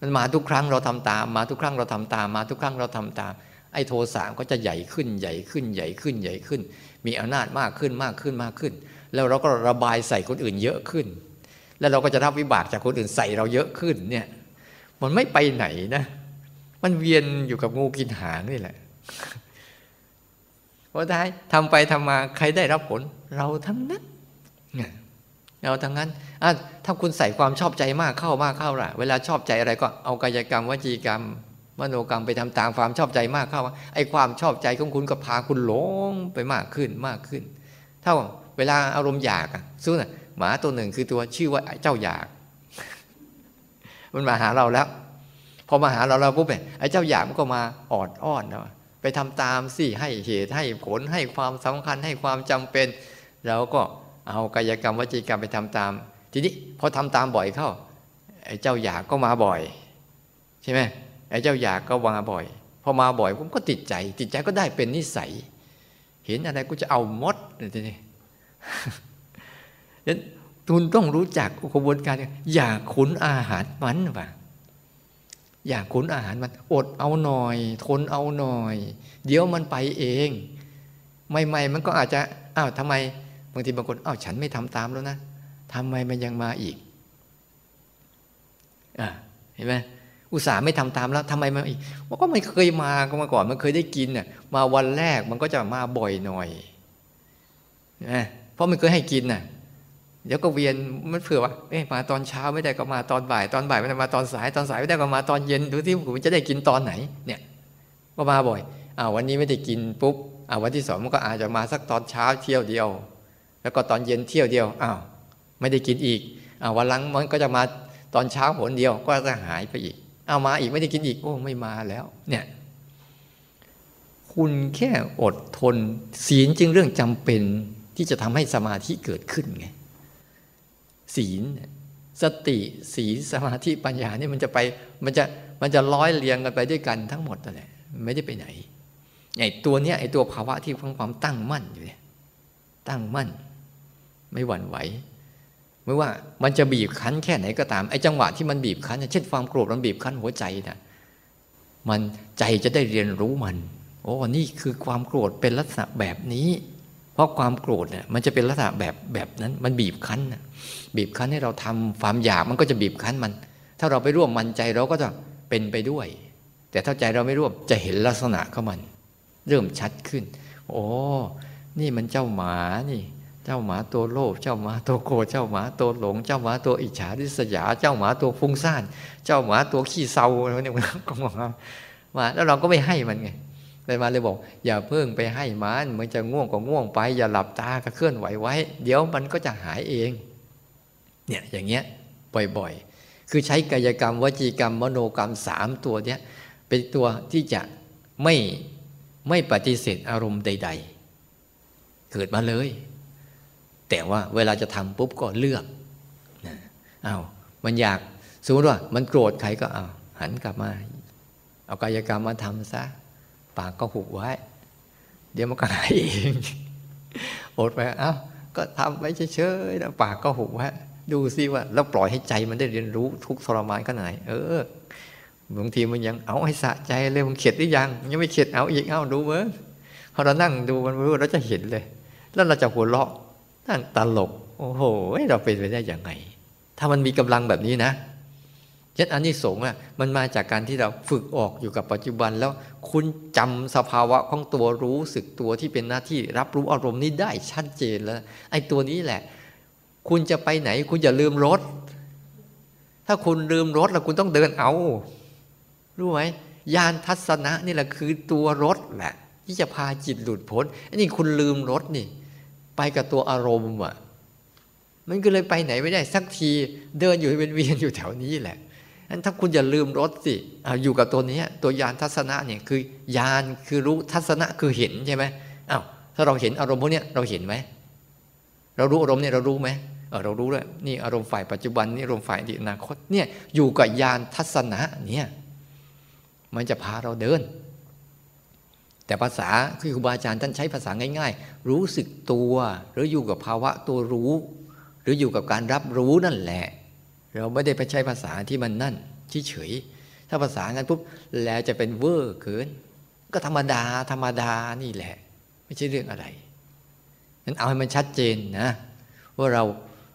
มันมาทุกครั้งเราทำตาม มาทุกครั้งเราทำตาม มาทุกครั้งเราทำตามไอ้โทสะก็จะใหญ่ขึ้นใหญ่ขึ้นใหญ่ขึ้นใหญ่ขึ้น มีอำนาจมากขึ้นมากขึ้นมากขึ้น แล้วเราก็ระบายใส่คนอื่นเยอะขึ้น แล้วเราก็จะรับวิบากจากคนอื่นใส่เราเยอะขึ้นเนี่ย มันไม่ไปไหนนะ มันเวียนอยู่กับงูกินหางนี่แหละพอท้ายทำไปทำมาใครได้รับผล เราทั้งนั้นเอาทั้งนั้นถ้าคุณใส่ความชอบใจมากเข้ามากเข้าล่ะ เวลาชอบใจอะไรก็เอากายกรรมวจีกรรม มโนกรรมไปทำตามความชอบใจมากเข้าไอ้ความชอบใจของคุณก็พาคุณหลงไปมากขึ้นมากขึ้น เท่าเวลาอารมณ์อยากอะสู้นะ หมาตัวหนึ่งคือตัวชื่อว่าเจ้าอยาก มันมาหาเราแล้ว พอมาหาเราเราปุ๊บเนี่ยไอ้เจ้าอยากมันก็มาออดอ้อนเราไปทำตามสิให้เหตุให้ผลให้ความสำคัญให้ความจำเป็นเราก็เอากายกรรมวจีกรรมไปทำตาม ทีนี้พอทำตามบ่อยเข้าไอ้เจ้าอยากก็มาบ่อย ใช่ไหมไอ้เจ้าอยากก็มาบ่อยพอมาบ่อยผมก็ติดใจ ติดใจก็ได้เป็นนิสัย เห็นอะไรก็จะเอามดทีนี้ นั้นคุณต้องรู้จักกระบวนการ อย่าขุนอาหารมันว่ะอย่าขุนอาหารมัน อดเอาหน่อย ทนเอาหน่อย เดี๋ยวมันไปเองใหม่ๆมันก็อาจจะอ้าวทำไมบางทีบางคนอ้าวฉันไม่ทำตามแล้วนะทำไมมันยังมาอีกอ่าเห็นไหมอุตส่าห์ไม่ทำตามแล้วทำไมมาอีกว่าก็ไม่เคยมาก็มาก่อนมันเคยได้กินน่ะมาวันแรกมันก็จะมาบ่อยหน่อยนะเพราะมันเคยให้กินน่ะ เดี๋ยวก็เวียนมันเผื่อว่าเอ๊ะมาตอนเช้าไม่ได้ก็มาตอนบ่าย ตอนบ่ายไม่ได้มาตอนสาย ตอนสายไม่ได้ก็มาตอนเย็นดูที่ผมจะได้กินตอนไหน เนี่ยก็มาบ่อยอ่าวันนี้ไม่ได้กินปุ๊บอ่าวันที่สองมันก็อาจจะมาสักตอนเช้าเที่ยวเดียว แล้วก็ตอนเย็นเที่ยวเดียวอ้าวไม่ได้กินอีกอ้าวันหลังมันก็จะมาตอนเช้าหนเดียวก็จะหายไปอีกเอามาอีกไม่ได้กินอีกโอ้ไม่มาแล้ว เนี่ย คุณแค่อดทน ศีลจึงเรื่องจำเป็นที่จะทำให้สมาธิเกิดขึ้นไง ศีล สติสีลสมาธิปัญญานี่มันจะไปมันจะมันจะร้อยเรียงกันไปด้วยกันทั้งหมดนั่นแหละไม่ได้ไปไหนไอ้ตัวเนี้ยไอ้ตัวภาวะที่ของความตั้งมั่นอยู่เนี่ยตั้งมั่น ไม่หวั่นไหวไม่ว่ามันจะบีบคั้นแค่ไหนก็ตามไอ้จังหวะที่มันบีบคั้นเช่นความโกรธมันบีบคั้นหัวใจนะมันใจจะได้เรียนรู้มันโอ้นี่คือความโกรธเป็นลักษณะแบบนี้ เพราะความโกรธเนี่ยมันจะเป็นลักษณะแบบแบบนั้น มันบีบคั้นนะ บีบคั้นให้เราทำความอยากมันก็จะบีบคั้นมัน ถ้าเราไปร่วมมันใจเราก็จะเป็นไปด้วย แต่ถ้าใจเราไม่ร่วมจะเห็นลักษณะของมัน เริ่มชัดขึ้น โอ้นี่มันเจ้าหมานี่ เจ้าหมาตัวโลภเจ้าหมาตัวโกรธเจ้าหมาตัวหลง เจ้าหมาตัวอิจฉาริษยา เจ้าหมาตัวฟุ้งซ่าน เจ้าหมาตัวขี้เศร้าอะไรเนี่ยมันก็มามาแล้วเราก็ไม่ให้มันไงเลยมาเลยบอก อย่าเพิ่งไปให้มันมันจะง่วงก็ง่วงไป อย่าหลับตาก็เคลื่อนไหวไว้ เดี๋ยวมันก็จะหายเอง เนี่ยอย่างเงี้ยบ่อยๆ คือใช้กายกรรมวจีกรรมมโนกรรมสามตัวเนี้ยเป็นตัวที่จะไม่ไม่ปฏิเสธอารมณ์ใด ๆ เกิดมาเลย แต่ว่าเวลาจะทำปุ๊บก็เลือกนะเอามันอยากสมมติว่า มันโกรธใครก็เอาหันกลับมา เอากายกรรมมาทำซะปากก็หุบไว้ เดี๋ยวมันก็หายเองอดไปเอา้าก็ทำไปเฉยๆแล้วปากก็หุบไว้ ดูซิว่า แล้วปล่อยให้ใจมันได้เรียนรู้ทุกทรมานขนาดไหนเออบางทีมันยังเอาให้สะใจเลยมันเข็ดหรือยัง ยังไม่เข็ดเอาอีกเอาดูเมื่อพอเรานั่งดูมันรู้เราจะเห็นเลย แล้วเราจะหัวเราะนั่นตลก โอ้โหเราเป็นไปได้ยังไง ถ้ามันมีกำลังแบบนี้นะยันอันนี้สงอะมันมาจากการที่เราฝึกออกอยู่กับปัจจุบันแล้วคุณจำสภาวะของตัวรู้สึกตัวที่เป็นหน้าที่รับรู้อารมณ์นี้ได้ชัดเจนแล้ว ไอ้ตัวนี้แหละ คุณจะไปไหน คุณอย่าลืมรถ ถ้าคุณลืมรถแล้วคุณต้องเดินเอา รู้ไหมยานทัศนะนี่แหละคือตัวรถแหละ ที่จะพาจิตหลุดพ้นอันนี้คุณลืมรถนี่ ไปกับตัวอารมณ์อะ มันก็เลยไปไหนไม่ได้สักทีเดินอยู่เป็นเวียนอยู่แถวนี้แหละนั้นถ้าคุณอย่าลืมรถสิอยู่กับตัวนี้ตัวยานทัศนะเนี่ยคือยานคือรู้ทัศนะคือเห็นใช่ไหมอ้าวถ้าเราเห็นอารมณ์พวกนี้เราเห็นไหมเรารู้อารมณ์เนี่ยเรารู้ไหม เรารู้เลยนี่อารมณ์ฝ่ายปัจจุบันนี่อารมณ์ฝ่ายอดีตอนาคตเนี่ยอยู่กับยานทัศนะเนี่ยมันจะพาเราเดิน แต่ภาษาคือครูบาอาจารย์ท่านใช้ภาษาง่าย ๆ รู้สึกตัว หรืออยู่กับภาวะตัวรู้ หรืออยู่กับการรับรู้นั่นแหละ เราไม่ได้ไปใช้ภาษาที่มันนั่นเฉยๆถ้าภาษางั้นปุ๊บแล้วจะเป็นเวอร์เกิน ก็ธรรมดาธรรมดานี่แหละ ไม่ใช่เรื่องอะไรนั้นเอาให้มันชัดเจนนะ ว่าเรา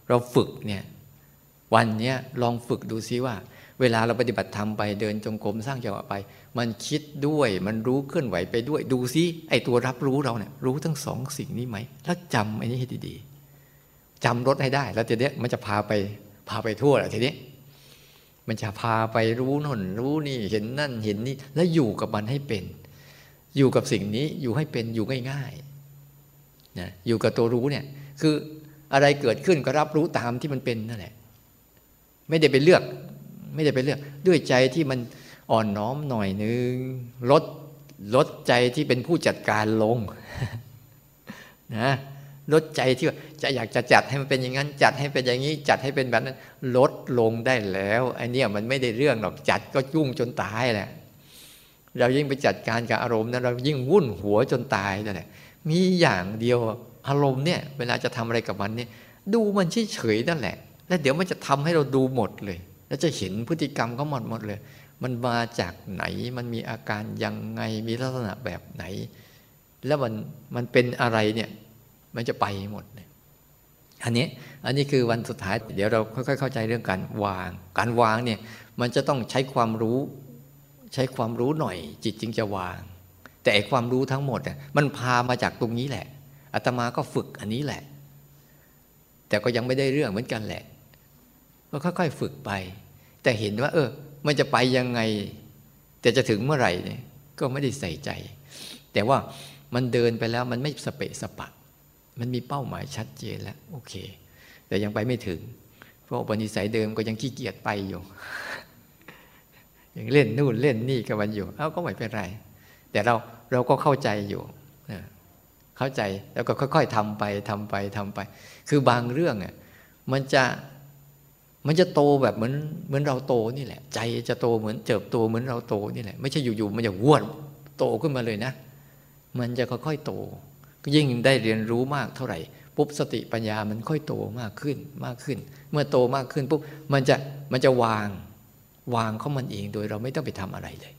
เราฝึกเนี่ยวันนี้ลองฝึกดูซิว่า เวลาเราปฏิบัติธรรมไปเดินจงกรมสร้างจังหวะไป มันคิดด้วยมันรู้เคลื่อนไหวไปด้วยดูซิไอตัวรับรู้เราเนี่ยรู้ทั้งสองสิ่งนี้ไหมแล้วจำไอ้นี้ให้ดีๆจำรถให้ได้ แล้วทีนี้มันจะพาไปพาไปทั่วแหละทีนี้ มันจะพาไปรู้นนรู้นี่เห็นนั่นเห็นนี่แล้วอยู่กับมันให้เป็น อยู่กับสิ่งนี้อยู่ให้เป็นอยู่ง่ายๆนะอยู่กับตัวรู้เนี่ยคือ อะไรเกิดขึ้นก็รับรู้ตามที่มันเป็นนั่นแหละ ไม่ได้ไปเลือก ไม่ได้ไปเลือก ด้วยใจที่มันอ่อนน้อมหน่อยนึงลดลดใจที่เป็นผู้จัดการลงนะลดใจที่จะอยากจะจัดให้มันเป็นอย่างนั้น จัดให้เป็นอย่างนี้ จัดให้เป็นแบบนั้น ลดลงได้แล้วไอ้นี่มันไม่ได้เรื่องหรอกจัดก็ยุ่งจนตายแหละเรายิ่งไปจัดการกับอารมณ์นั้นเรายิ่งวุ่นหัวจนตายนั่นแหละมีอย่างเดียว อารมณ์เนี่ยเวลาจะทำอะไรกับมันเนี่ยดูมันเฉยๆนั่นแหละ แล้วเดี๋ยวมันจะทำให้เราดูหมดเลย แล้วจะเห็นพฤติกรรมเขาหมดหมดเลย มันมาจากไหนมันมีอาการยังไงมีลักษณะแบบไหน แล้วมันมันเป็นอะไรเนี่ยมันจะไปหมดเลยอันนี้อันนี้คือวันสุดท้าย เดี๋ยวเราค่อยๆเข้าใจเรื่องการวาง การวางเนี่ยมันจะต้องใช้ความรู้ใช้ความรู้หน่อยจิตจึงจะวาง แต่ความรู้ทั้งหมดเนี่ยมันพามาจากตรงนี้แหละ อาตมาก็ฝึกอันนี้แหละ แต่ก็ยังไม่ได้เรื่องเหมือนกันแหละ ก็ค่อยๆฝึกไป แต่เห็นว่า เออ มันจะไปยังไง แต่จะถึงเมื่อไหร่เนี่ยก็ไม่ได้ใส่ใจ แต่ว่ามันเดินไปแล้วมันไม่สเปะสปะ มันมีเป้าหมายชัดเจนแล้วโอเค แต่ยังไปไม่ถึง เพราะปณิสัยเดิมก็ยังขี้เกียจไปอยู่ ยังเล่นนู่นเล่นนี่กับมันอยู่ เอ้าก็ไม่เป็นไร แต่เราเราก็เข้าใจอยู่ เข้าใจแล้วก็ค่อย ๆทำไปทำไปทำไป คือบางเรื่องอะมันจะมันจะโตแบบเหมือนเหมือนเราโตนี่แหละ ใจจะโตเหมือนเจิบโตเหมือนเราโตนี่แหละ ไม่ใช่อยู่ๆมันจะวดโตขึ้นมาเลยนะ มันจะค่อยๆโต ยิ่งได้เรียนรู้มากเท่าไหร่ปุ๊บสติปัญญามันค่อยโตมากขึ้นมากขึ้น เมื่อโตมากขึ้นปุ๊บมันจะมันจะวางวางเขามันเองโดยเราไม่ต้องไปทำอะไรเลย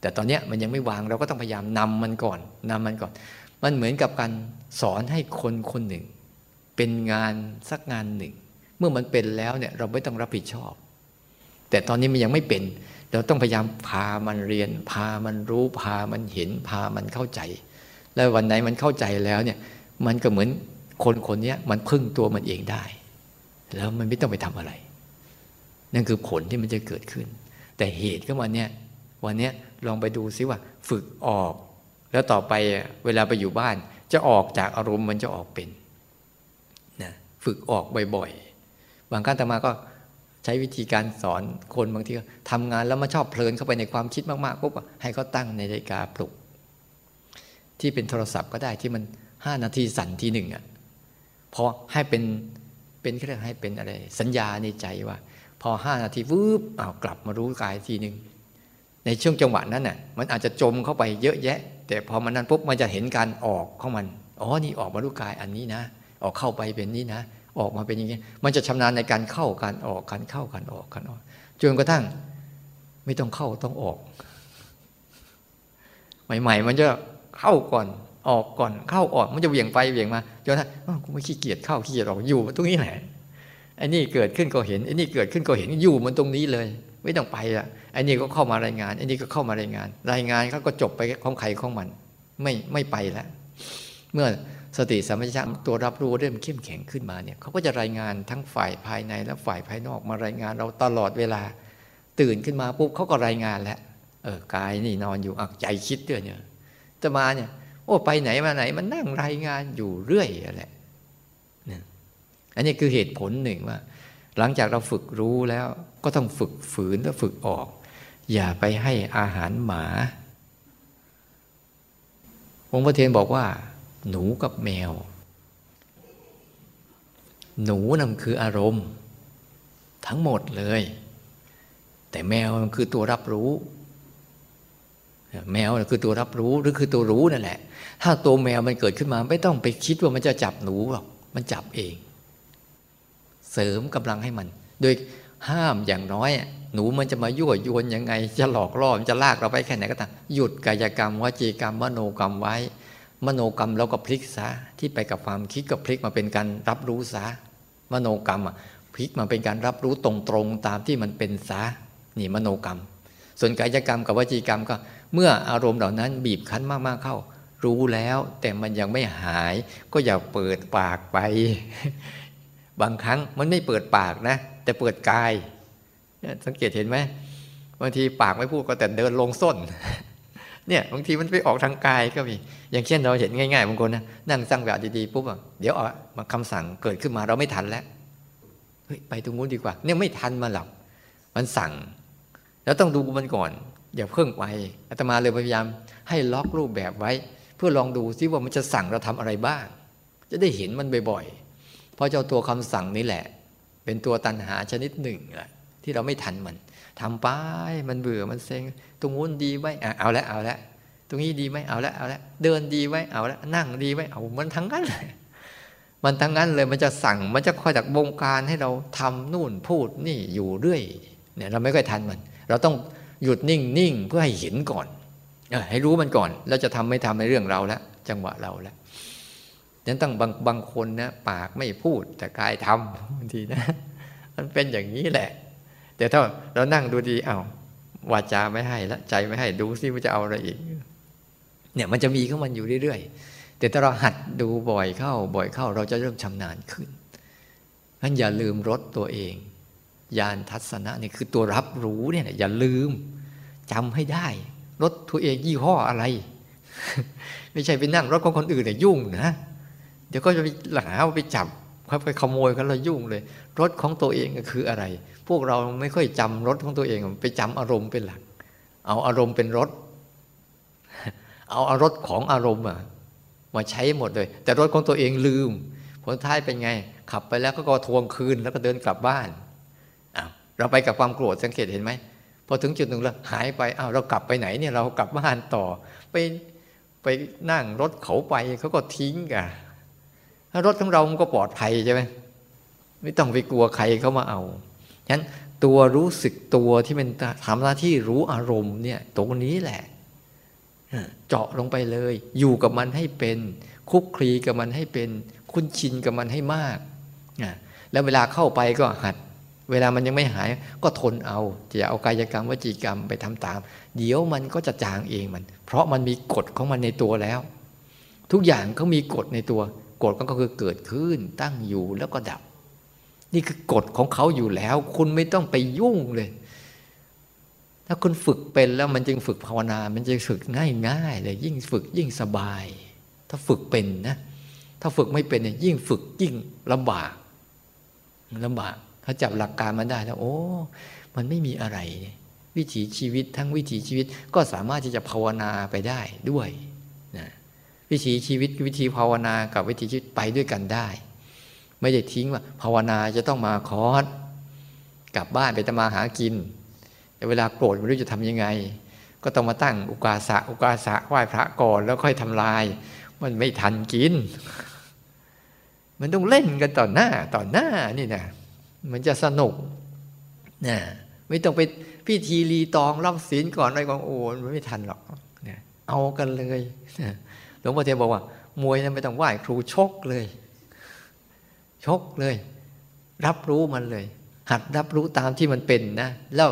แต่ตอนนี้มันยังไม่วางเราก็ต้องพยายามนำมันก่อนนำมันก่อน มันเหมือนกับการสอนให้คนคนหนึ่ง เป็นงานสักงานหนึ่ง เมื่อมันเป็นแล้วเนี่ยเราไม่ต้องรับผิดชอบ แต่ตอนนี้มันยังไม่เป็น เราต้องพยายามพามันเรียน พามันรู้พามันเห็นพามันเข้าใจ แล้ววันไหนมันเข้าใจแล้วเนี่ยมันก็เหมือนคนคนนี้มันพึ่งตัวมันเองได้ แล้วมันไม่ต้องไปทำอะไร นั่นคือผลที่มันจะเกิดขึ้น แต่เหตุก็วันเนี้ยวันนี้ลองไปดูซิว่า ฝึกออก แล้วต่อไปเวลาไปอยู่บ้าน จะออกจากอารมณ์มันจะออกเป็นนะฝึกออกบ่อยๆ บางครั้งแต่มาก็ใช้วิธีการสอนคนบางทีทำงานแล้วมาชอบเพลินเข้าไปในความคิดมากๆปุ๊บให้เขาตั้งในนาฬิกาปลุก ที่เป็นโทรศัพท์ก็ได้ที่มันห้านาทีสั่นทีหนึ่งอะพอให้เป็นเป็นเรื่องให้เป็นอะไร สัญญาในใจว่า พอห้านาทีวืบอ้าวกลับมารู้กายทีหนึ่ง ในช่วงจังหวะนั้นน่ะมันอาจจะจมเข้าไปเยอะแยะ แต่พอมันนั้นปุ๊บมันจะเห็นการออกของมันอ๋อนี่ออกมารู้กายอันนี้นะ ออกเข้าไปเป็นนี้นะ ออกมาเป็นอย่างนี้ มันจะชำนาญในการเข้าการออกการเข้าการออกการออกจนกระทั่ง ไม่ต้องเข้าต้องออก ใหม่ ๆ มันจะเข้าก่อนออกก่อนเข้าออกมันจะเวียงไปเวียงมาจนถ้ากูไม่ขี้เกียจเข้าขี้เกียจออกอยู่ตรงนี้แหละไอ้นี่เกิดขึ้นก็เห็นไอ้นี่เกิดขึ้นก็เห็นอยู่มันตรงนี้เลย ไม่ต้องไปอะ อ้นี่ก็เข้ามารายงานอ้นี่ก็เข้ามารายงาน รายงานเขาก็จบไปของใครของมัน ไม่ไม่ไปแล้วเมื่อสติสัมปชัญญะตัวรับรู้เริ่มเข้มแข็งขึ้นมาเนี่ยเขาก็จะรายงานทั้งฝ่ายภายในและฝ่ายภายนอกมารายงานเราตลอดเวลา ตื่นขึ้นมาปุ๊บเขาก็รายงานแล้วเออกายนี่นอนอยู่อะใจคิดด้วยเนี่ยจะมาเนี่ย โอ้ไปไหนมาไหน มันนั่งรายงานอยู่เรื่อยแหละนี่อันนี้คือเหตุผลหนึ่งว่า หลังจากเราฝึกรู้แล้วก็ต้องฝึกฝืนแล้วฝึกออก อย่าไปให้อาหารหมา องค์พระเทนบอกว่า หนูกับแมว หนูนั่นคืออารมณ์ ทั้งหมดเลย แต่แมวมันคือตัวรับรู้แมวคือตัวรับรู้หรือคือตัวรู้นั่นแหละ ถ้าตัวแมวมันเกิดขึ้นมาไม่ต้องไปคิดว่ามันจะจับหนูหรอก มันจับเอง เสริมกำลังให้มัน โดยห้ามอย่างน้อย หนูมันจะมายั่วยวนยังไง จะหลอกล่อมจะลากเราไปแค่ไหนก็ตามหยุดกายกรรมวจีกรรมมโนกรรมไว้ มโนกรรมเราก็พลิกซะที่ไปกับความคิดก็พลิกมาเป็นการรับรู้ซะมโนกรรมอะพลิกมาเป็นการรับรู้ตรงๆตามที่มันเป็นซะนี่มโนกรรม ส่วนกายกรรมกับวจีกรรมก็ เมื่ออารมณ์เหล่านั้นบีบคั้นมากๆเข้า รู้แล้วแต่มันยังไม่หาย ก็อย่าเปิดปากไป บางครั้งมันไม่เปิดปากนะ แต่เปิดกาย สังเกตเห็นไหมบางทีปากไม่พูดก็แต่เดินลงส้น เนี่ยบางทีมันไปออกทางกายก็มี อย่างเช่นเราเห็นง่ายๆบางคนนะนั่งสร้างแบบดีๆปุ๊บอะเดี๋ยวเอามาคำสั่งเกิดขึ้นมาเราไม่ทันแล้วเฮ้ยไปตรงนู้นดีกว่า เนี่ยไม่ทันมาหรอกมันสั่ง แล้วต้องดูมันก่อน อย่าเพิ่งไปอาตมาเลยพยายาม ให้ล็อกรูปแบบไว้ เพื่อลองดูซิว่ามันจะสั่งเราทำอะไรบ้าง จะได้เห็นมันบ่อยๆเพราะเจ้าตัวคำสั่งนี่แหละ เป็นตัวตันหาชนิดหนึ่งแหละ ที่เราไม่ทันมันทำไปมันเบื่อมันเซ็งตรงนู้นดีไว้เอาละเอาละตรงนี้ดีไหมเอาละเอาละเดินดีไว้เอาละนั่งดีไว้เอามันทั้งนั้นเลยมันทั้งนั้นเลยมันจะสั่งมันจะคอยจากบงการให้เราทำนู่นพูดนี่อยู่เรื่อยเนี่ยเราไม่ค่อยทันมัน เราต้องหยุดนิ่งนิ่งเพื่อให้เห็นก่อนให้รู้มันก่อนแล้วจะทำไม่ทำในเรื่องเราแล้วจังหวะเราแล้วนั้นต้องบางบางคนนะปากไม่พูดแต่กายทำบางทีนะ มันเป็นอย่างนี้แหละ แต่ถ้าเรานั่งดูดีเอา้าวาจาไม่ให้แล้วใจไม่ให้ดูซิว่าจะเอาอะไรอีก เนี่ยมันจะมีของมันอยู่เรื่อยๆ แต่ถ้าเราหัดดูบ่อยเข้า บ่อยเข้า เราจะเริ่มชำนาญขึ้นงั้นอย่าลืมรถตัวเองญาณทัศนะนี่คือตัวรับรู้เนี่ยอย่าลืมจำให้ได้รถตัวเองยี่ห้ออะไร ไม่ใช่ไปนั่งรถของคนอื่นเนี่ยยุ่งนะ เดี๋ยวก็จะไปหาไปจับ เขาไปขโมยกันแล้วยุ่งเลย รถของตัวเองก็คืออะไร พวกเราไม่ค่อยจำรถของตัวเองไปจำอารมณ์เป็นหลัก เอาอารมณ์เป็นรถ เอาอารถของอารมณ์อะมาใช้หมดเลย แต่รถของตัวเองลืม ผลท้ายเป็นไง ขับไปแล้วก็ทวงคืนแล้วก็เดินกลับบ้านเราไปกับความโกรธสังเกตเห็นไหมพอถึงจุดหนึ่งแล้วหายไปอ้าวเรากลับไปไหนเนี่ยเรากลับบ้านต่อ ไปไปนั่งรถเขาไปเขาก็ทิ้งกัน ถ้ารถของเรามันก็ปลอดภัยใช่ไหมไม่ต้องไปกลัวใครเขามาเอาฉะนั้นตัวรู้สึกตัวที่เป็นทำหน้าที่รู้อารมณ์เนี่ย ตรงนี้แหละเจาะลงไปเลย อยู่กับมันให้เป็น คุกคลีกับมันให้เป็น คุ้นชินกับมันให้มากแล้วเวลาเข้าไปก็หัด เวลามันยังไม่หาย ก็ทนเอาจะเอากายกรรมวจีกรรมไปทำตาม เดี๋ยวมันก็จะจางเองมัน เพราะมันมีกฎของมันในตัวแล้ว ทุกอย่างเขามีกฎในตัว กฎก็คือเกิดขึ้นตั้งอยู่แล้วก็ดับ นี่คือกฎของเขาอยู่แล้ว คุณไม่ต้องไปยุ่งเลย ถ้าคุณฝึกเป็นแล้วมันจึงฝึกภาวนา มันจะฝึกง่ายง่ายเลยยิ่งฝึกยิ่งสบาย ถ้าฝึกเป็นนะถ้าฝึกไม่เป็นเนี่ยยิ่งฝึกยิ่งลำบากลำบาก ถ้าจับหลักการมันได้แล้วโอ้ มันไม่มีอะไร วิถีชีวิตทั้งวิถีชีวิตก็สามารถที่จะภาวนาไปได้ด้วย วิถีชีวิตวิธีภาวนากับวิถีชีวิตไปด้วยกันได้ ไม่ได้ทิ้งว่า ภาวนาจะต้องมาคอร์สกลับบ้านไปตมาหากินแต่เวลาโกรธไม่รู้จะทำยังไง ก็ต้องมาตั้งอุกาสะอุกาสะไหว้พระก่อนแล้วค่อยทำลาย มันไม่ทันกิน มันต้องเล่นกันต่อหน้าต่อหน้านี่นะมันจะสนุกนะไม่ต้องไปพิธีรีตองรับศีลก่อนอะไรก่อนโอ้มันไม่ทันหรอกเนี่ยเอากันเลยห ลวงพ่อเทียนบอกว่า มวยนั้นไม่ต้องไหว้ครูชกเลย ชกเลย รับรู้มันเลย หัดรับรู้ตามที่มันเป็นนะแล้ว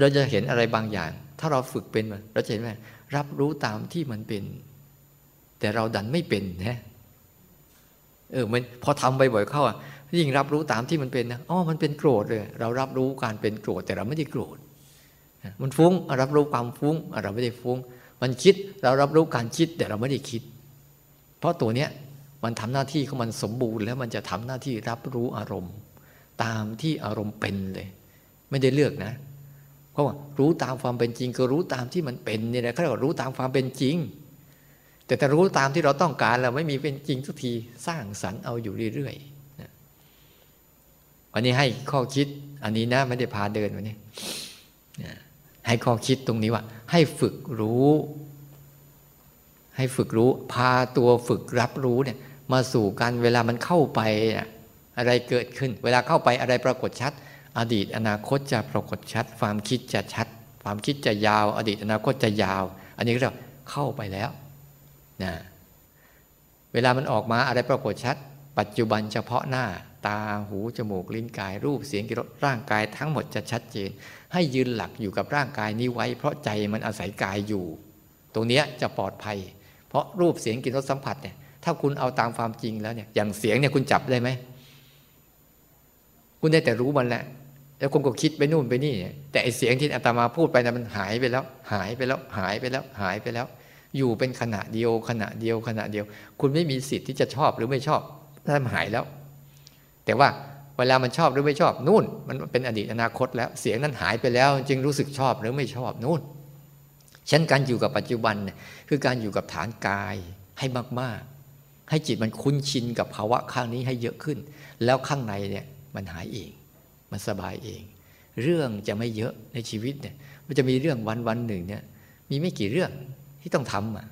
เราจะเห็นอะไรบางอย่าง ถ้าเราฝึกเป็นมันเราจะเห็นว่ารับรู้ตามที่มันเป็น แต่เราดันไม่เป็นนะเออมันพอทำบ่อยๆเข้าอะยิ่งรับรู้ตามที่มันเป็นนะอ๋อมันเป็นโกรธเลย เรารับรู้การเป็นโกรธแต่เราไม่ได้โกรธมันฟุ้งรับรู้ความฟุ้งเราไม่ได้ฟุ้ง มันคิดเรารับรู้การคิดแต่เราไม่ได้คิด เพราะตัวเนี้ยมันทำหน้าที่ของมันสมบูรณ์ แล้วมันจะทำหน้าที่รับรู้อารมณ์ ตามที่อารมณ์เป็นเลย ไม่ได้เลือกนะ เพราะว่ารู้ตามความเป็นจริงก็รู้ตามที่มันเป็นนี่แหละเขาเรียกว่ารู้ตามความเป็นจริง แต่แต่รู้ตามที่เราต้องการเราไม่มีเป็นจริงทุกทีสร้างสรรค์เอาอยู่เรื่อยๆวันนี้ให้ข้อคิดอันนี้นะไม่ได้พาเดินวันนี้ ให้ข้อคิดตรงนี้ว่า ให้ฝึกรู้ ให้ฝึกรู้ พาตัวฝึกรับรู้เนี่ย มาสู่กันเวลามันเข้าไปอะไรเกิดขึ้น เวลาเข้าไปอะไรปรากฏชัด อดีตอนาคตจะปรากฏชัด ความคิดจะชัด ความคิดจะยาว อดีตอนาคตจะยาว อันนี้เราเข้าไปแล้วนะเวลามันออกมาอะไรปรากฏชัด ปัจจุบันเฉพาะหน้า ตาหูจมูกลิ้นกาย รูปเสียงกิริยร่างกายทั้งหมดจะชัดเจน ให้ยืนหลักอยู่กับร่างกายนี้ไว้ เพราะใจมันอาศัยกายอยู่ ตรงนี้จะปลอดภัย เพราะรูปเสียงกลิ่นรสสัมผัสเนี่ยถ้าคุณเอาตามความจริงแล้วเนี่ยอย่างเสียงเนี่ยคุณจับได้ไหมคุณได้แต่รู้มันแหละแล้วคุณก็คิดไปนู่นไปนี่ แต่ไอเสียงที่อาตมาพูดไปนะมันหายไปแล้ว หายไปแล้วหายไปแล้วหายไปแล้ว อยู่เป็นขณะเดียวขณะเดียวขณะเดียว คุณไม่มีสิทธิ์ที่จะชอบหรือไม่ชอบถ้ามันหายแล้ว แต่ว่า เวลามันชอบหรือไม่ชอบนู่น มันเป็นอดีตอนาคตแล้วเสียงนั้นหายไปแล้ว จึงรู้สึกชอบหรือไม่ชอบนู่นฉันการอยู่กับปัจจุบันเนี่ยคือการอยู่กับฐานกายให้มากๆ ให้จิตมันคุ้นชินกับภาวะข้างนี้ให้เยอะขึ้น แล้วข้างในเนี่ยมันหายเอง มันสบายเอง เรื่องจะไม่เยอะในชีวิตเนี่ย มันจะมีเรื่องวันวันหนึ่งเนี่ย มีไม่กี่เรื่องที่ต้องทำอะ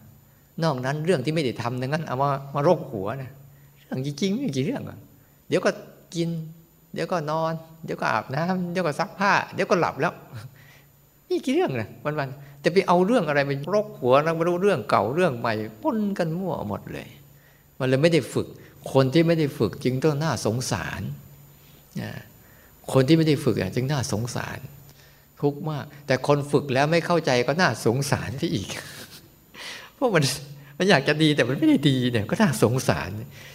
นอกนั้นเรื่องที่ไม่ได้ทำนั้นเอามามารกหัวนะเรื่องจริงๆไม่กี่เรื่องอะเดี๋ยวก็ กิน เดี๋ยวก็นอน เดี๋ยวก็อาบน้ำเดี๋ยวก็ซักผ้า เดี๋ยวก็หลับแล้ว นี่กี่เรื่องนะวันๆแต่ไปเอาเรื่องอะไรไปรกหัวนะไม่รู้เรื่องเก่าเรื่องใหม่ปนกันมั่วหมดเลย มันเลยไม่ได้ฝึก คนที่ไม่ได้ฝึกจึงต้องน่าสงสารคนที่ไม่ได้ฝึกจึงน่าสงสาร ทุกมาก แต่คนฝึกแล้วไม่เข้าใจก็น่าสงสารที่อีก เพราะมัน มันอยากจะดีแต่มันไม่ได้ดีเนี่ยก็น่าสงสาร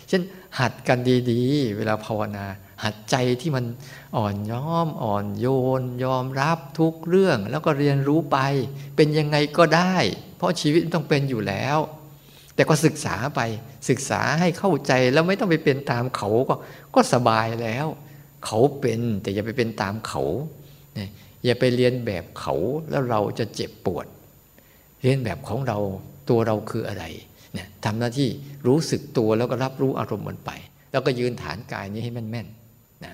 เช่นหัดกันดีๆ เวลาภาวนา หัดใจที่มันอ่อนย้อมอ่อนโยน ยอมรับทุกเรื่องแล้วก็เรียนรู้ไป เป็นยังไงก็ได้ เพราะชีวิตต้องเป็นอยู่แล้ว แต่ก็ศึกษาไปศึกษาให้เข้าใจแล้วไม่ต้องไปเป็นตามเขาก็ก็สบายแล้ว เขาเป็นแต่อย่าไปเป็นตามเขาอย่าไปเรียนแบบเขาแล้วเราจะเจ็บปวด เรียนแบบของเรา ตัวเราคืออะไรเนี่ยทำหน้าที่รู้สึกตัวแล้วก็รับรู้อารมณ์มันไป แล้วก็ยืนฐานกายนี้ให้แม่นๆนะ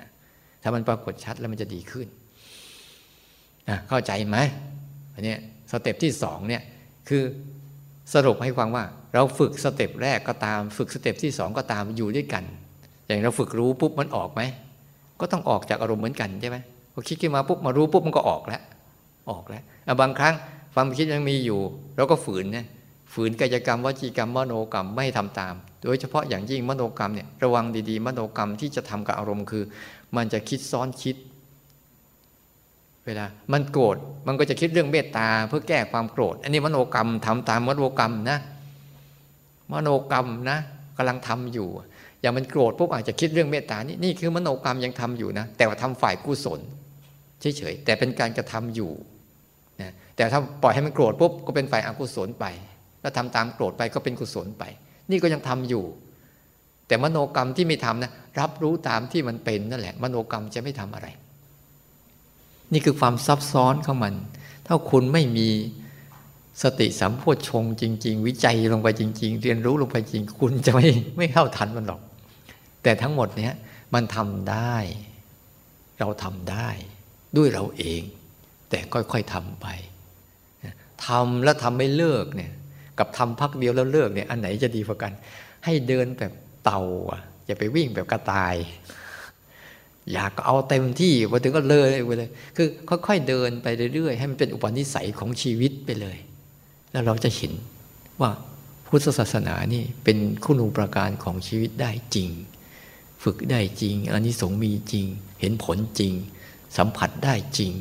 ถ้ามันปรากฏชัดแล้วมันจะดีขึ้นนะเข้าใจไหมอันนี้สเต็ปที่สองเนี่ยคือสรุปให้ฟังว่า เราฝึก step แรกก็ตาม ฝึก step ที่สองก็ตามอยู่ด้วยกัน อย่างเราฝึกรู้ปุ๊บมันออกไหมก็ต้องออกจากอารมณ์เหมือนกันใช่ไหมพอคิดขึ้นมาปุ๊บมารู้ปุ๊บมันก็ออกแล้ว ออกแล้วบางครั้งความคิดยังมีอยู่ เราก็ฝืนนะ ฝืนกายกรรมวจีกรรมมโนกรรมไม่ทำตาม โดยเฉพาะอย่างยิ่งมโนกรรมเนี่ยระวังดีๆ มโนกรรมที่จะทำกับอารมณ์คือ มันจะคิดซ้อนคิด เวลา มันโกรธมันก็จะคิดเรื่องเมตตาเพื่อแก้ความโกรธ อันนี้มโนกรรมทำตามมโนกรรมนะ มโนกรรมนะกำลังทำอยู่ อย่างมันโกรธปุ๊บอาจจะคิดเรื่องเมตตานี่นี่คือมโนกรรมยังทำอยู่นะ แต่ว่าทำฝ่ายกุศลเฉยๆแต่เป็นการกระทำอยู่นะแต่ถ้าปล่อยให้มันโกรธปุ๊บก็เป็นฝ่ายอกุศลไป แล้วทำตามโกรธไปก็เป็นกุศลไป นี่ก็ยังทำอยู่ แต่มโนกรรมที่ไม่ทำนะรับรู้ตามที่มันเป็นนั่นแหละ มโนกรรมจะไม่ทำอะไร นี่คือความซับซ้อนของมัน ถ้าคุณไม่มีสติสัมโพชงจริง ๆ วิจัยลงไปจริง ๆ เรียนรู้ลงไปจริง คุณจะไม่ไม่เข้าทันมันหรอก แต่ทั้งหมดเนี้ยมันทำได้ เราทำได้ ด้วยเราเอง แต่ค่อยๆทำไปทำแล้วทำไม่เลิกเนี่ย กับทำพักเดียวแล้วเลิกเนี่ยอันไหนจะดีกว่ากัน ให้เดินแบบเต่าอะอย่าไปวิ่งแบบกระต่าย อยากเอาเต็มที่พอถึงก็เลยไปเลย คือค่อยๆเดินไปเรื่อยๆ ให้มันเป็นอุปนิสัยของชีวิตไปเลย แล้วเราจะเห็นว่าพุทธศาสนานี่เป็นคุณูปการของชีวิตได้จริง ฝึกได้จริงอันนี้สงมีจริง เห็นผลจริง สัมผัสได้จริง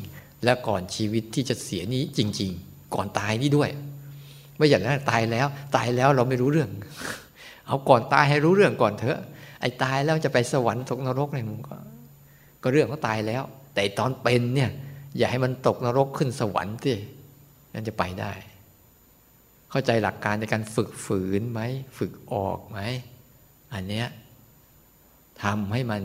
และก่อนชีวิตที่จะเสียนี้จริง ๆ ก่อนตายนี่ด้วย ไม่อย่างนั้นตายแล้ว ตายแล้วเราไม่รู้เรื่อง เอาก่อนตายให้รู้เรื่องก่อนเถอะ ไอ้ตายแล้วจะไปสวรรค์ตกนรกเนี่ยมันก็ ก็เรื่องเขาตายแล้ว แต่ตอนเป็นเนี่ย อย่าให้มันตกนรกขึ้นสวรรค์ที่นั่นจะไปได้ เข้าใจหลักการในการฝึกฝืนไหมฝึกออกไหมอันเนี้ยทำให้มัน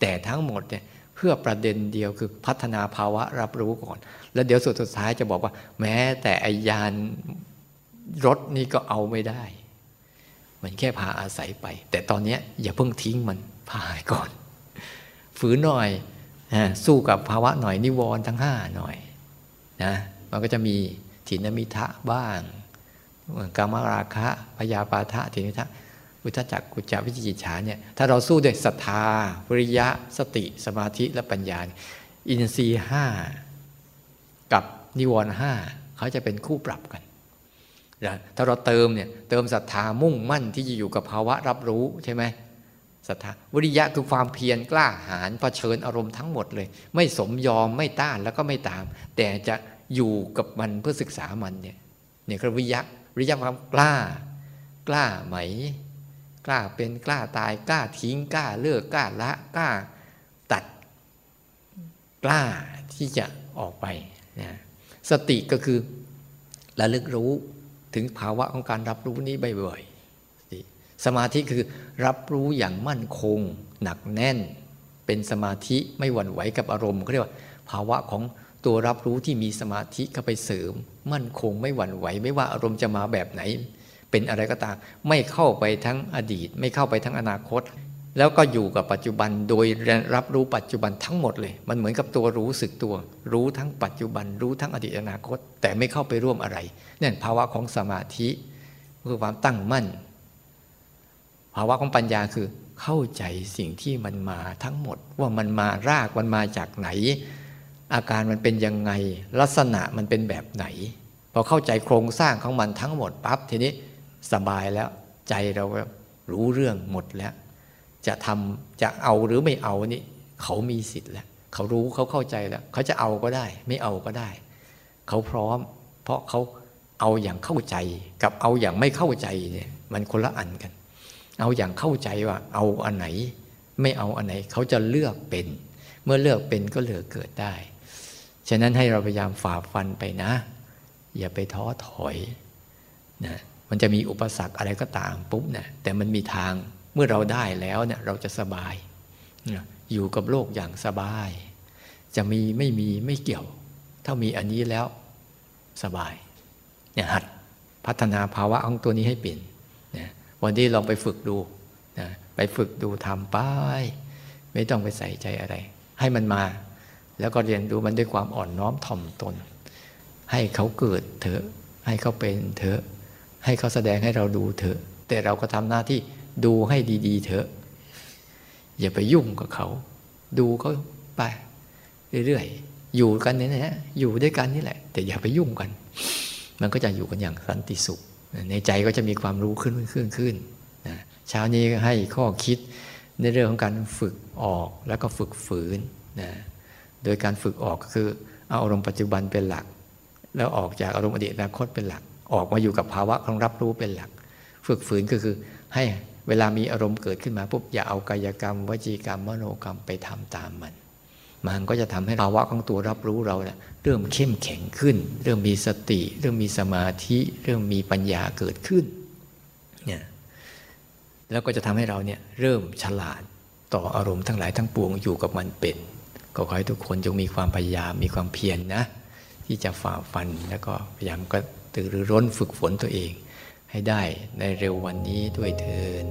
แต่ทั้งหมดเนี่ยเพื่อประเด็นเดียวคือพัฒนาภาวะรับรู้ก่อน แล้วเดี๋ยวสุดสุดท้ายจะบอกว่า แม้แต่ไอยาน รถนี่ก็เอาไม่ได้ มันแค่พาอาศัยไป แต่ตอนนี้อย่าเพิ่งทิ้งมันพาไปก่อน ฝืนหน่อยสู้กับภาวะหน่อยนิวรณ์ทั้งห้าหน่อยนะมันก็จะมีถินมิทะบ้างกามราคะพยาปาทะถินมิทะอุทจักกุจจวิจิจิฉาเนี่ยถ้าเราสู้ด้วยศรัทธาวิริยะสติสมาธิและปัญญา อินทรีห้ากับนิวรณ์ห้าเขาจะเป็นคู่ปรับกัน ถ้าเราเติมเนี่ยเติมศรัทธามุ่งมั่นที่จะอยู่กับภาวะรับรู้ใช่ไหมศรัทธาวิริยะคือความเพียรกล้าหาญเผชิญอารมณ์ทั้งหมดเลย ไม่สมยอมไม่ต้านแล้วก็ไม่ตาม แต่จะอยู่กับมันเพื่อศึกษามันเนี่ยเนี่ยคือวิริยะวิริยะความกล้า กล้าไหม กล้าเป็นกล้าตายกล้าทิ้งกล้าเลิกกล้าละกล้าตัด กล้าที่จะออกไปนะสติก็คือระลึกรู้ ถึงภาวะของการรับรู้นี้บ่อยๆสมาธิคือรับรู้อย่างมั่นคง หนักแน่น เป็นสมาธิไม่หวั่นไหวกับอารมณ์เขาเรียกว่า ภาวะของตัวรับรู้ที่มีสมาธิเข้าไปเสริม มั่นคงไม่หวั่นไหว ไม่ว่าอารมณ์จะมาแบบไหน เป็นอะไรก็ตาม ไม่เข้าไปทั้งอดีต ไม่เข้าไปทั้งอนาคต แล้วก็อยู่กับปัจจุบันโดยรับรู้ปัจจุบันทั้งหมดเลย มันเหมือนกับตัวรู้สึกตัว รู้ทั้งปัจจุบัน รู้ทั้งอดีตอนาคต แต่ไม่เข้าไปร่วมอะไรนี่ภาวะของสมาธิคือความตั้งมั่น ภาวะของปัญญาคือเข้าใจสิ่งที่มันมาทั้งหมด ว่ามันมารากมันมาจากไหน อาการมันเป็นยังไง ลักษณะมันเป็นแบบไหนพอเข้าใจโครงสร้างของมันทั้งหมดปั๊บทีนี้สบายแล้วใจเรารู้เรื่องหมดแล้ว จะทำจะเอาหรือไม่เอานี่เขามีสิทธิ์แล้วเขารู้เขาเข้าใจแล้วเขาจะเอาก็ได้ ไม่เอาก็ได้ เขาพร้อม เพราะเขาเอาอย่างเข้าใจ กับเอาอย่างไม่เข้าใจเนี่ยมันคนละอันกัน เอาอย่างเข้าใจว่า เอาอันไหน ไม่เอาอันไหน เขาจะเลือกเป็น เมื่อเลือกเป็นก็เหลือเกิดได้ ฉะนั้นให้เราพยายามฝ่าฟันไปนะ อย่าไปท้อถอยนะมันจะมีอุปสรรคอะไรก็ตามปุ๊บนี่ยแต่มันมีทาง เมื่อเราได้แล้วเนี่ยเราจะสบาย อยู่กับโลกอย่างสบาย จะมีไม่มีไม่เกี่ยว ถ้ามีอันนี้แล้วสบายเนี่ยหัดพัฒนาภาวะของตัวนี้ให้เปลี่ยนนะวันนี้ลองไปฝึกดูนะไปฝึกดูทำไป ไม่ต้องไปใส่ใจอะไร ให้มันมา แล้วก็เรียนรู้มันด้วยความอ่อนน้อมถ่อมตน ให้เขาเกิดเถอะ ให้เขาเป็นเถอะ ให้เขาแสดงให้เราดูเถอะ แต่เราก็ทำหน้าที่ ดูให้ดีๆเถอะ อย่าไปยุ่งกับเขา ดูเขาไปเรื่อยๆ อยู่กันนี่นะอยู่ด้วยกันนี่แหละ แต่อย่าไปยุ่งกัน มันก็จะอยู่กันอย่างสันติสุข ในใจก็จะมีความรู้ขึ้นขึ้นขึ้นนะเช้านี้ให้ข้อคิดในเรื่องของการฝึกออกแล้วก็ฝึกฝืนนะโดยการฝึกออกก็คือเอาอารมณ์ปัจจุบันเป็นหลัก แล้วออกจากอารมณ์อดีตอนาคตเป็นหลัก ออกมาอยู่กับภาวะของรับรู้เป็นหลัก ฝึกฝืนก็คือให้ เวลามีอารมณ์เกิดขึ้นมาปุ๊บอย่าเอากายกรรม วจีกรรม มโนกรรมไปทำตามมัน มันก็จะทำให้ภาวะของตัวรับรู้เราเนี่ยเริ่มเข้มแข็งขึ้น เริ่มมีสติ เริ่มมีสมาธิ เริ่มมีปัญญาเกิดขึ้นเนี่ยแล้วก็จะทำให้เราเนี่ยเริ่มฉลาดต่ออารมณ์ทั้งหลายทั้งปวงอยู่กับมันเป็น ก็ขอให้ทุกคนจงมีความพยายามมีความเพียรนนะที่จะฝ่าฟันแล้วก็พยายามก็ตื่นร้นฝึกฝนตัวเอง ให้ได้ในเร็ววันนี้ด้วยเถิน